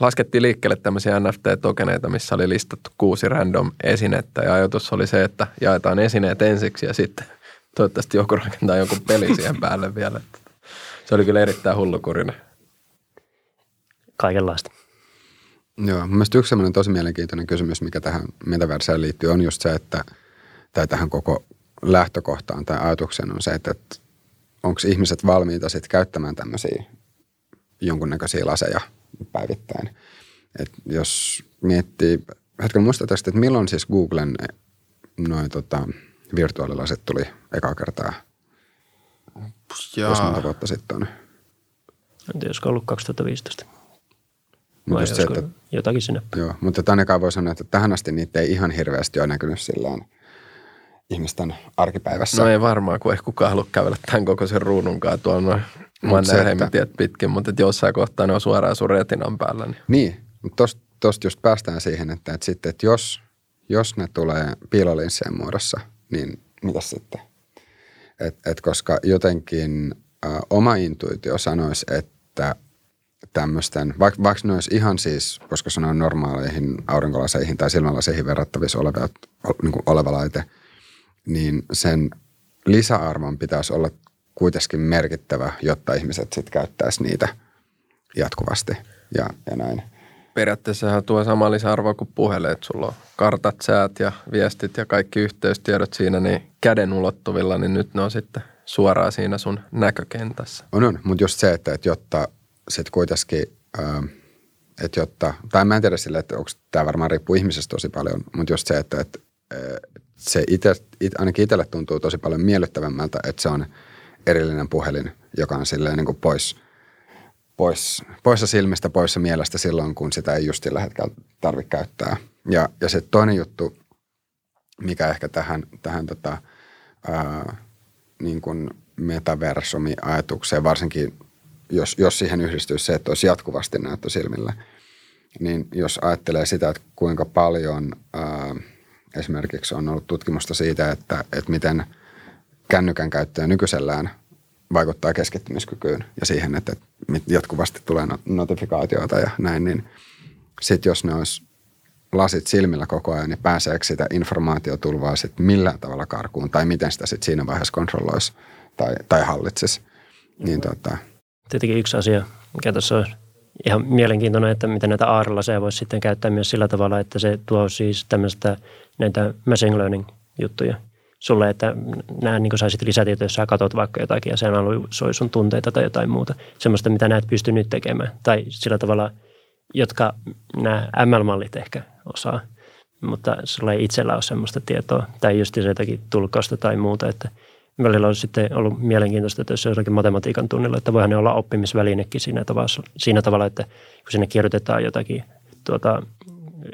C: laskettiin liikkeelle tämmöisiä NFT-tokeneita, missä oli listattu kuusi random esinettä ja ajatus oli se, että jaetaan esineet ensiksi ja sitten toivottavasti joku rakentaa jonkun peli siihen päälle vielä. Se oli kyllä erittäin hullukurinen.
B: Kaikenlaista.
A: Joo, mielestäni yksi sellainen tosi mielenkiintoinen kysymys, mikä tähän metaverseen liittyy, on just se, että, tai tähän koko lähtökohtaan tai ajatukseen on se, että, että onko ihmiset valmiita sitten käyttämään tämmöisiä jonkunnäköisiä laseja päivittäin. Et jos miettii, hetken muistatteko, että milloin siis Googlen noin tota, virtuaalilaset tuli ekaa kertaa? Jos monta vuotta sitten on?
B: En tiedä, olisiko ollut 2015.
A: Mutta just se, että,
B: jotakin sinne.
A: Joo, mutta ainakaan voi sanoa, että tähän asti niitä ei ihan hirveästi ole näkynyt silleen ihmisten arkipäivässä.
C: No ei varmaan, kun ei kukaan halua kävellä tämän kokoisen ruudunkaan tuolla noin Mannerheimin pitkin, mutta että jossain kohtaa ne on suoraan sun retinan päällä. Niin,
A: niin mutta tosta, tosta just päästään siihen, että, että, sitten, että jos, jos ne tulee piilolinssien muodossa, niin mitä sitten? Et, et koska jotenkin ä, oma intuitio sanoisi, että tämmöisten, vaikka, vaikka ne olisi ihan siis, koska se on normaaleihin aurinkolaseihin tai silmälaseihin verrattavissa oleva, niin oleva laite, niin sen lisäarvon pitäisi olla kuitenkin merkittävä, jotta ihmiset sitten käyttäisi niitä jatkuvasti ja, ja näin.
C: Periaatteessa tuo sama lisäarvo kuin puhelin, että sulla on kartat, säät ja viestit ja kaikki yhteystiedot siinä niin käden ulottuvilla, niin nyt ne on sitten suoraan siinä sun näkökentässä.
A: On, on. mutta just se, että, että jotta sitten kuitenkin, että jotta, tai mä en tiedä sille, että onko tämä varmaan riippuu ihmisestä tosi paljon, mutta just se, että, että se ite, it, ainakin itselle tuntuu tosi paljon miellyttävämmältä, että se on erillinen puhelin, joka on silleen niin kuin pois, pois, poissa silmistä, poissa mielestä silloin, kun sitä ei just sillä hetkellä tarvitse käyttää. Ja, ja se toinen juttu, mikä ehkä tähän, tähän tota, ää, niin kuin metaversumi-ajatukseen, varsinkin jos, jos siihen yhdistyy se, että olisi jatkuvasti näyttö silmillä, niin jos ajattelee sitä, että kuinka paljon ää, esimerkiksi on ollut tutkimusta siitä, että, että miten kännykän käyttäjä nykyisellään vaikuttaa keskittymiskykyyn ja siihen, että jatkuvasti tulee notifikaatioita ja näin, niin sitten jos ne olisi lasit silmillä koko ajan, niin pääseekö sitä informaatiotulvaa sitten millään tavalla karkuun tai miten sitä sitten siinä vaiheessa kontrolloisi tai, tai hallitsisi. Niin tota,
B: Tietenkin yksi asia, mikä tuossa on ihan mielenkiintoinen, että miten näitä AR-laseja voisi sitten käyttää myös sillä tavalla, että se tuo siis tämmöistä näitä machine learning juttuja sulle, että nämä niin saisit lisätietoja, jos sä katsot vaikka jotakin ja se analysoi sun tunteita tai jotain muuta. Semmoista, mitä näet pysty nyt tekemään. Tai sillä tavalla, jotka nämä ML-mallit ehkä osaa, mutta sulla ei itsellä ole semmoista tietoa. Tai just jotakin tulkausta tai muuta, että – välillä on sitten ollut mielenkiintoista, että jos on jotakin matematiikan tunnilla, että voihan ne olla oppimisvälinekin siinä tavalla, siinä tavalla että kun sinne kirjoitetaan jotakin tuota,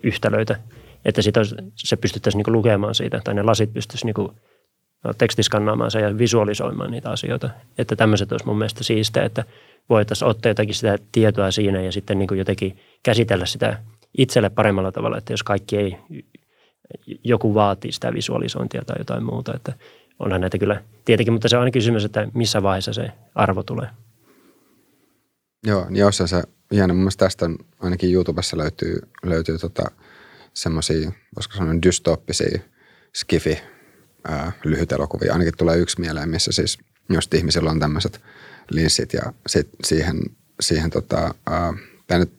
B: yhtälöitä, että sitä, se pystyttäisiin niin lukemaan siitä, tai ne lasit pystyisivät niin no, tekstiskannaamaan ja visualisoimaan niitä asioita. Että tämmöiset olisi mun mielestä siistä, että voitaisiin ottaa jotakin sitä tietoa siinä ja sitten niin jotenkin käsitellä sitä itselle paremmalla tavalla, että jos kaikki ei, joku vaatii sitä visualisointia tai jotain muuta, että – onhan näitä kyllä tietenkin, mutta se on aina kysymys, että missä vaiheessa se arvo tulee.
A: Joo, niin jos se hieno. Mun mielestä tästä on, ainakin YouTubessa löytyy, löytyy tota, semmoisia, voisiko sanoa dystooppisia skifi ää, lyhyt elokuvia. Ainakin tulee yksi mieleen, missä siis just ihmisillä on tämmöiset linssit ja sit siihen, siihen tota, ää, nyt,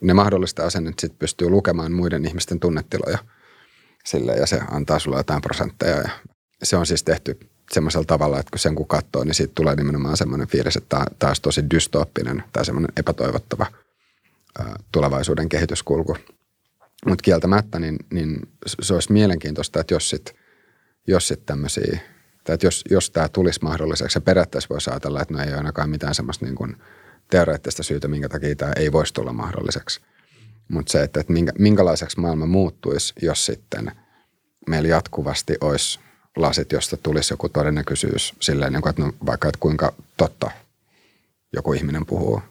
A: ne mahdollistaa sen, että sit pystyy lukemaan muiden ihmisten tunnetiloja sille ja se antaa sulle jotain prosentteja ja se on siis tehty semmoisella tavalla, että kun sen kun katsoo, niin siitä tulee nimenomaan semmoinen fiilis, että olisi tosi dystooppinen tai semmoinen epätoivottava tulevaisuuden kehityskulku. Mutta kieltämättä, niin, niin se olisi mielenkiintoista, että jos sitten jos sit tämmöisiä, tai että jos, jos tämä tulisi mahdolliseksi, ja periaatteessa voisi ajatella, että no ei ole ainakaan mitään semmoista niin kuin teoreettista syytä, minkä takia tämä ei voisi tulla mahdolliseksi. Mutta se, että, että minkä, minkälaiseksi maailma muuttuisi, jos sitten meillä jatkuvasti olisi lasit, josta tulisi joku todennäköisyys silleen, niin että no, vaikka että kuinka totta joku ihminen puhuu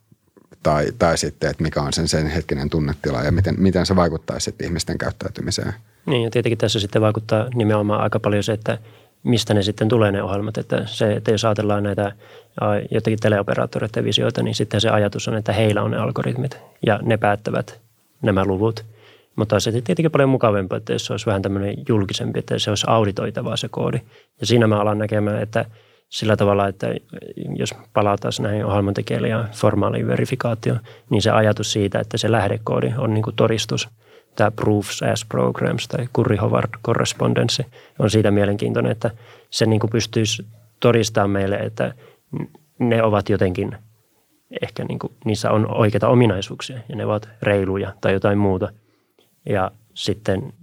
A: tai, tai sitten, että mikä on sen, sen hetkinen tunnetila ja miten, miten se vaikuttaa sitten ihmisten käyttäytymiseen.
B: Niin ja tietenkin tässä sitten vaikuttaa nimenomaan aika paljon se, että mistä ne sitten tulee ne ohjelmat. Että se, että jos ajatellaan näitä jotakin teleoperaattoreiden visioita, niin sitten se ajatus on, että heillä on ne algoritmit ja ne päättävät nämä luvut. Mutta se tietenkin paljon mukavampaa, että jos se olisi vähän tämmöinen julkisempi, että se olisi auditoitavaa se koodi. Ja siinä mä alan näkemään, että sillä tavalla, että jos palataan näihin ohjelmantekijöille ja formaaliin verifikaatioon, niin se ajatus siitä, että se lähdekoodi on niin kuin todistus, tämä Proofs as Programs tai Curry-Howard Correspondence on siitä mielenkiintoinen, että se niin kuin pystyisi todistamaan meille, että ne ovat jotenkin, ehkä niin kuin, niissä on oikeita ominaisuuksia ja ne ovat reiluja tai jotain muuta. Ja sitten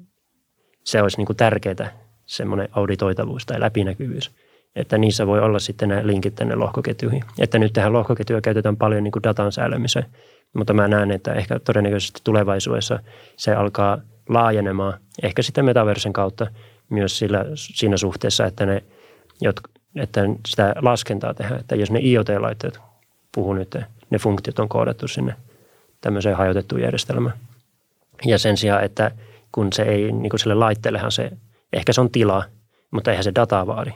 B: se olisi niin kuin tärkeää, semmoinen auditoitavuus tai läpinäkyvyys – että niissä voi olla sitten nämä linkit tänne lohkoketjuihin. Että nyt tähän lohkoketjuja käytetään paljon niin kuin datan säilymiseen, mutta mä näen, että ehkä todennäköisesti tulevaisuudessa se alkaa laajenemaan, ehkä sitten metaversen kautta myös sillä, siinä suhteessa, että, ne, että sitä laskentaa tehdään, että jos ne IoT-laitteet, puhun nyt, ne funktiot on koodattu sinne tämmöiseen hajotettuun järjestelmään. Ja sen sijaan, että kun se ei, niin kuin sille laitteellehan se, ehkä se on tila, mutta eihän se dataa vaadi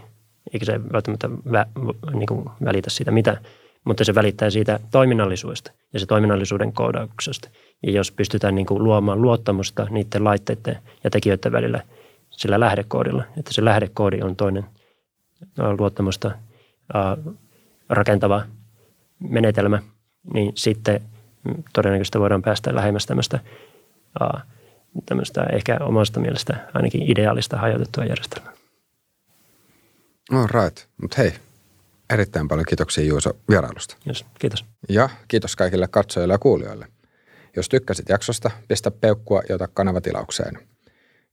B: eikä se välttämättä vä, niin kuin välitä siitä mitä, mutta se välittää siitä toiminnallisuudesta ja se toiminnallisuuden koodauksesta. Ja jos pystytään niin kuin luomaan luottamusta niiden laitteiden ja tekijöiden välillä sillä lähdekoodilla, että se lähdekoodi on toinen luottamusta rakentava menetelmä, niin sitten todennäköisesti voidaan päästä lähemmäs tämmöistä, tämmöistä ehkä omasta mielestä ainakin ideaalista hajautettua järjestelmää.
A: All right. Mutta hei, erittäin paljon kiitoksia Juuso vierailusta.
B: Yes, kiitos.
A: Ja kiitos kaikille katsojille ja kuulijoille. Jos tykkäsit jaksosta, pistä peukkua ja ota kanavatilaukseen.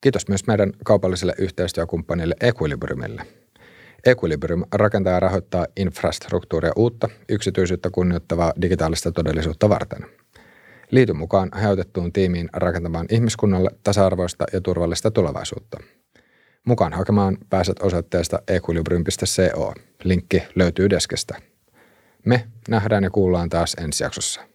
A: Kiitos myös meidän kaupalliselle yhteistyökumppanille Equilibriumille. Equilibrium rakentaa ja rahoittaa infrastruktuuria uutta, yksityisyyttä kunnioittavaa digitaalista todellisuutta varten. Liity mukaan hajautettuun tiimiin rakentamaan ihmiskunnalle tasa-arvoista ja turvallista tulevaisuutta – mukaan hakemaan pääset osoitteesta equilibrium.co. Linkki löytyy deskestä. Me nähdään ja kuullaan taas ensi jaksossa.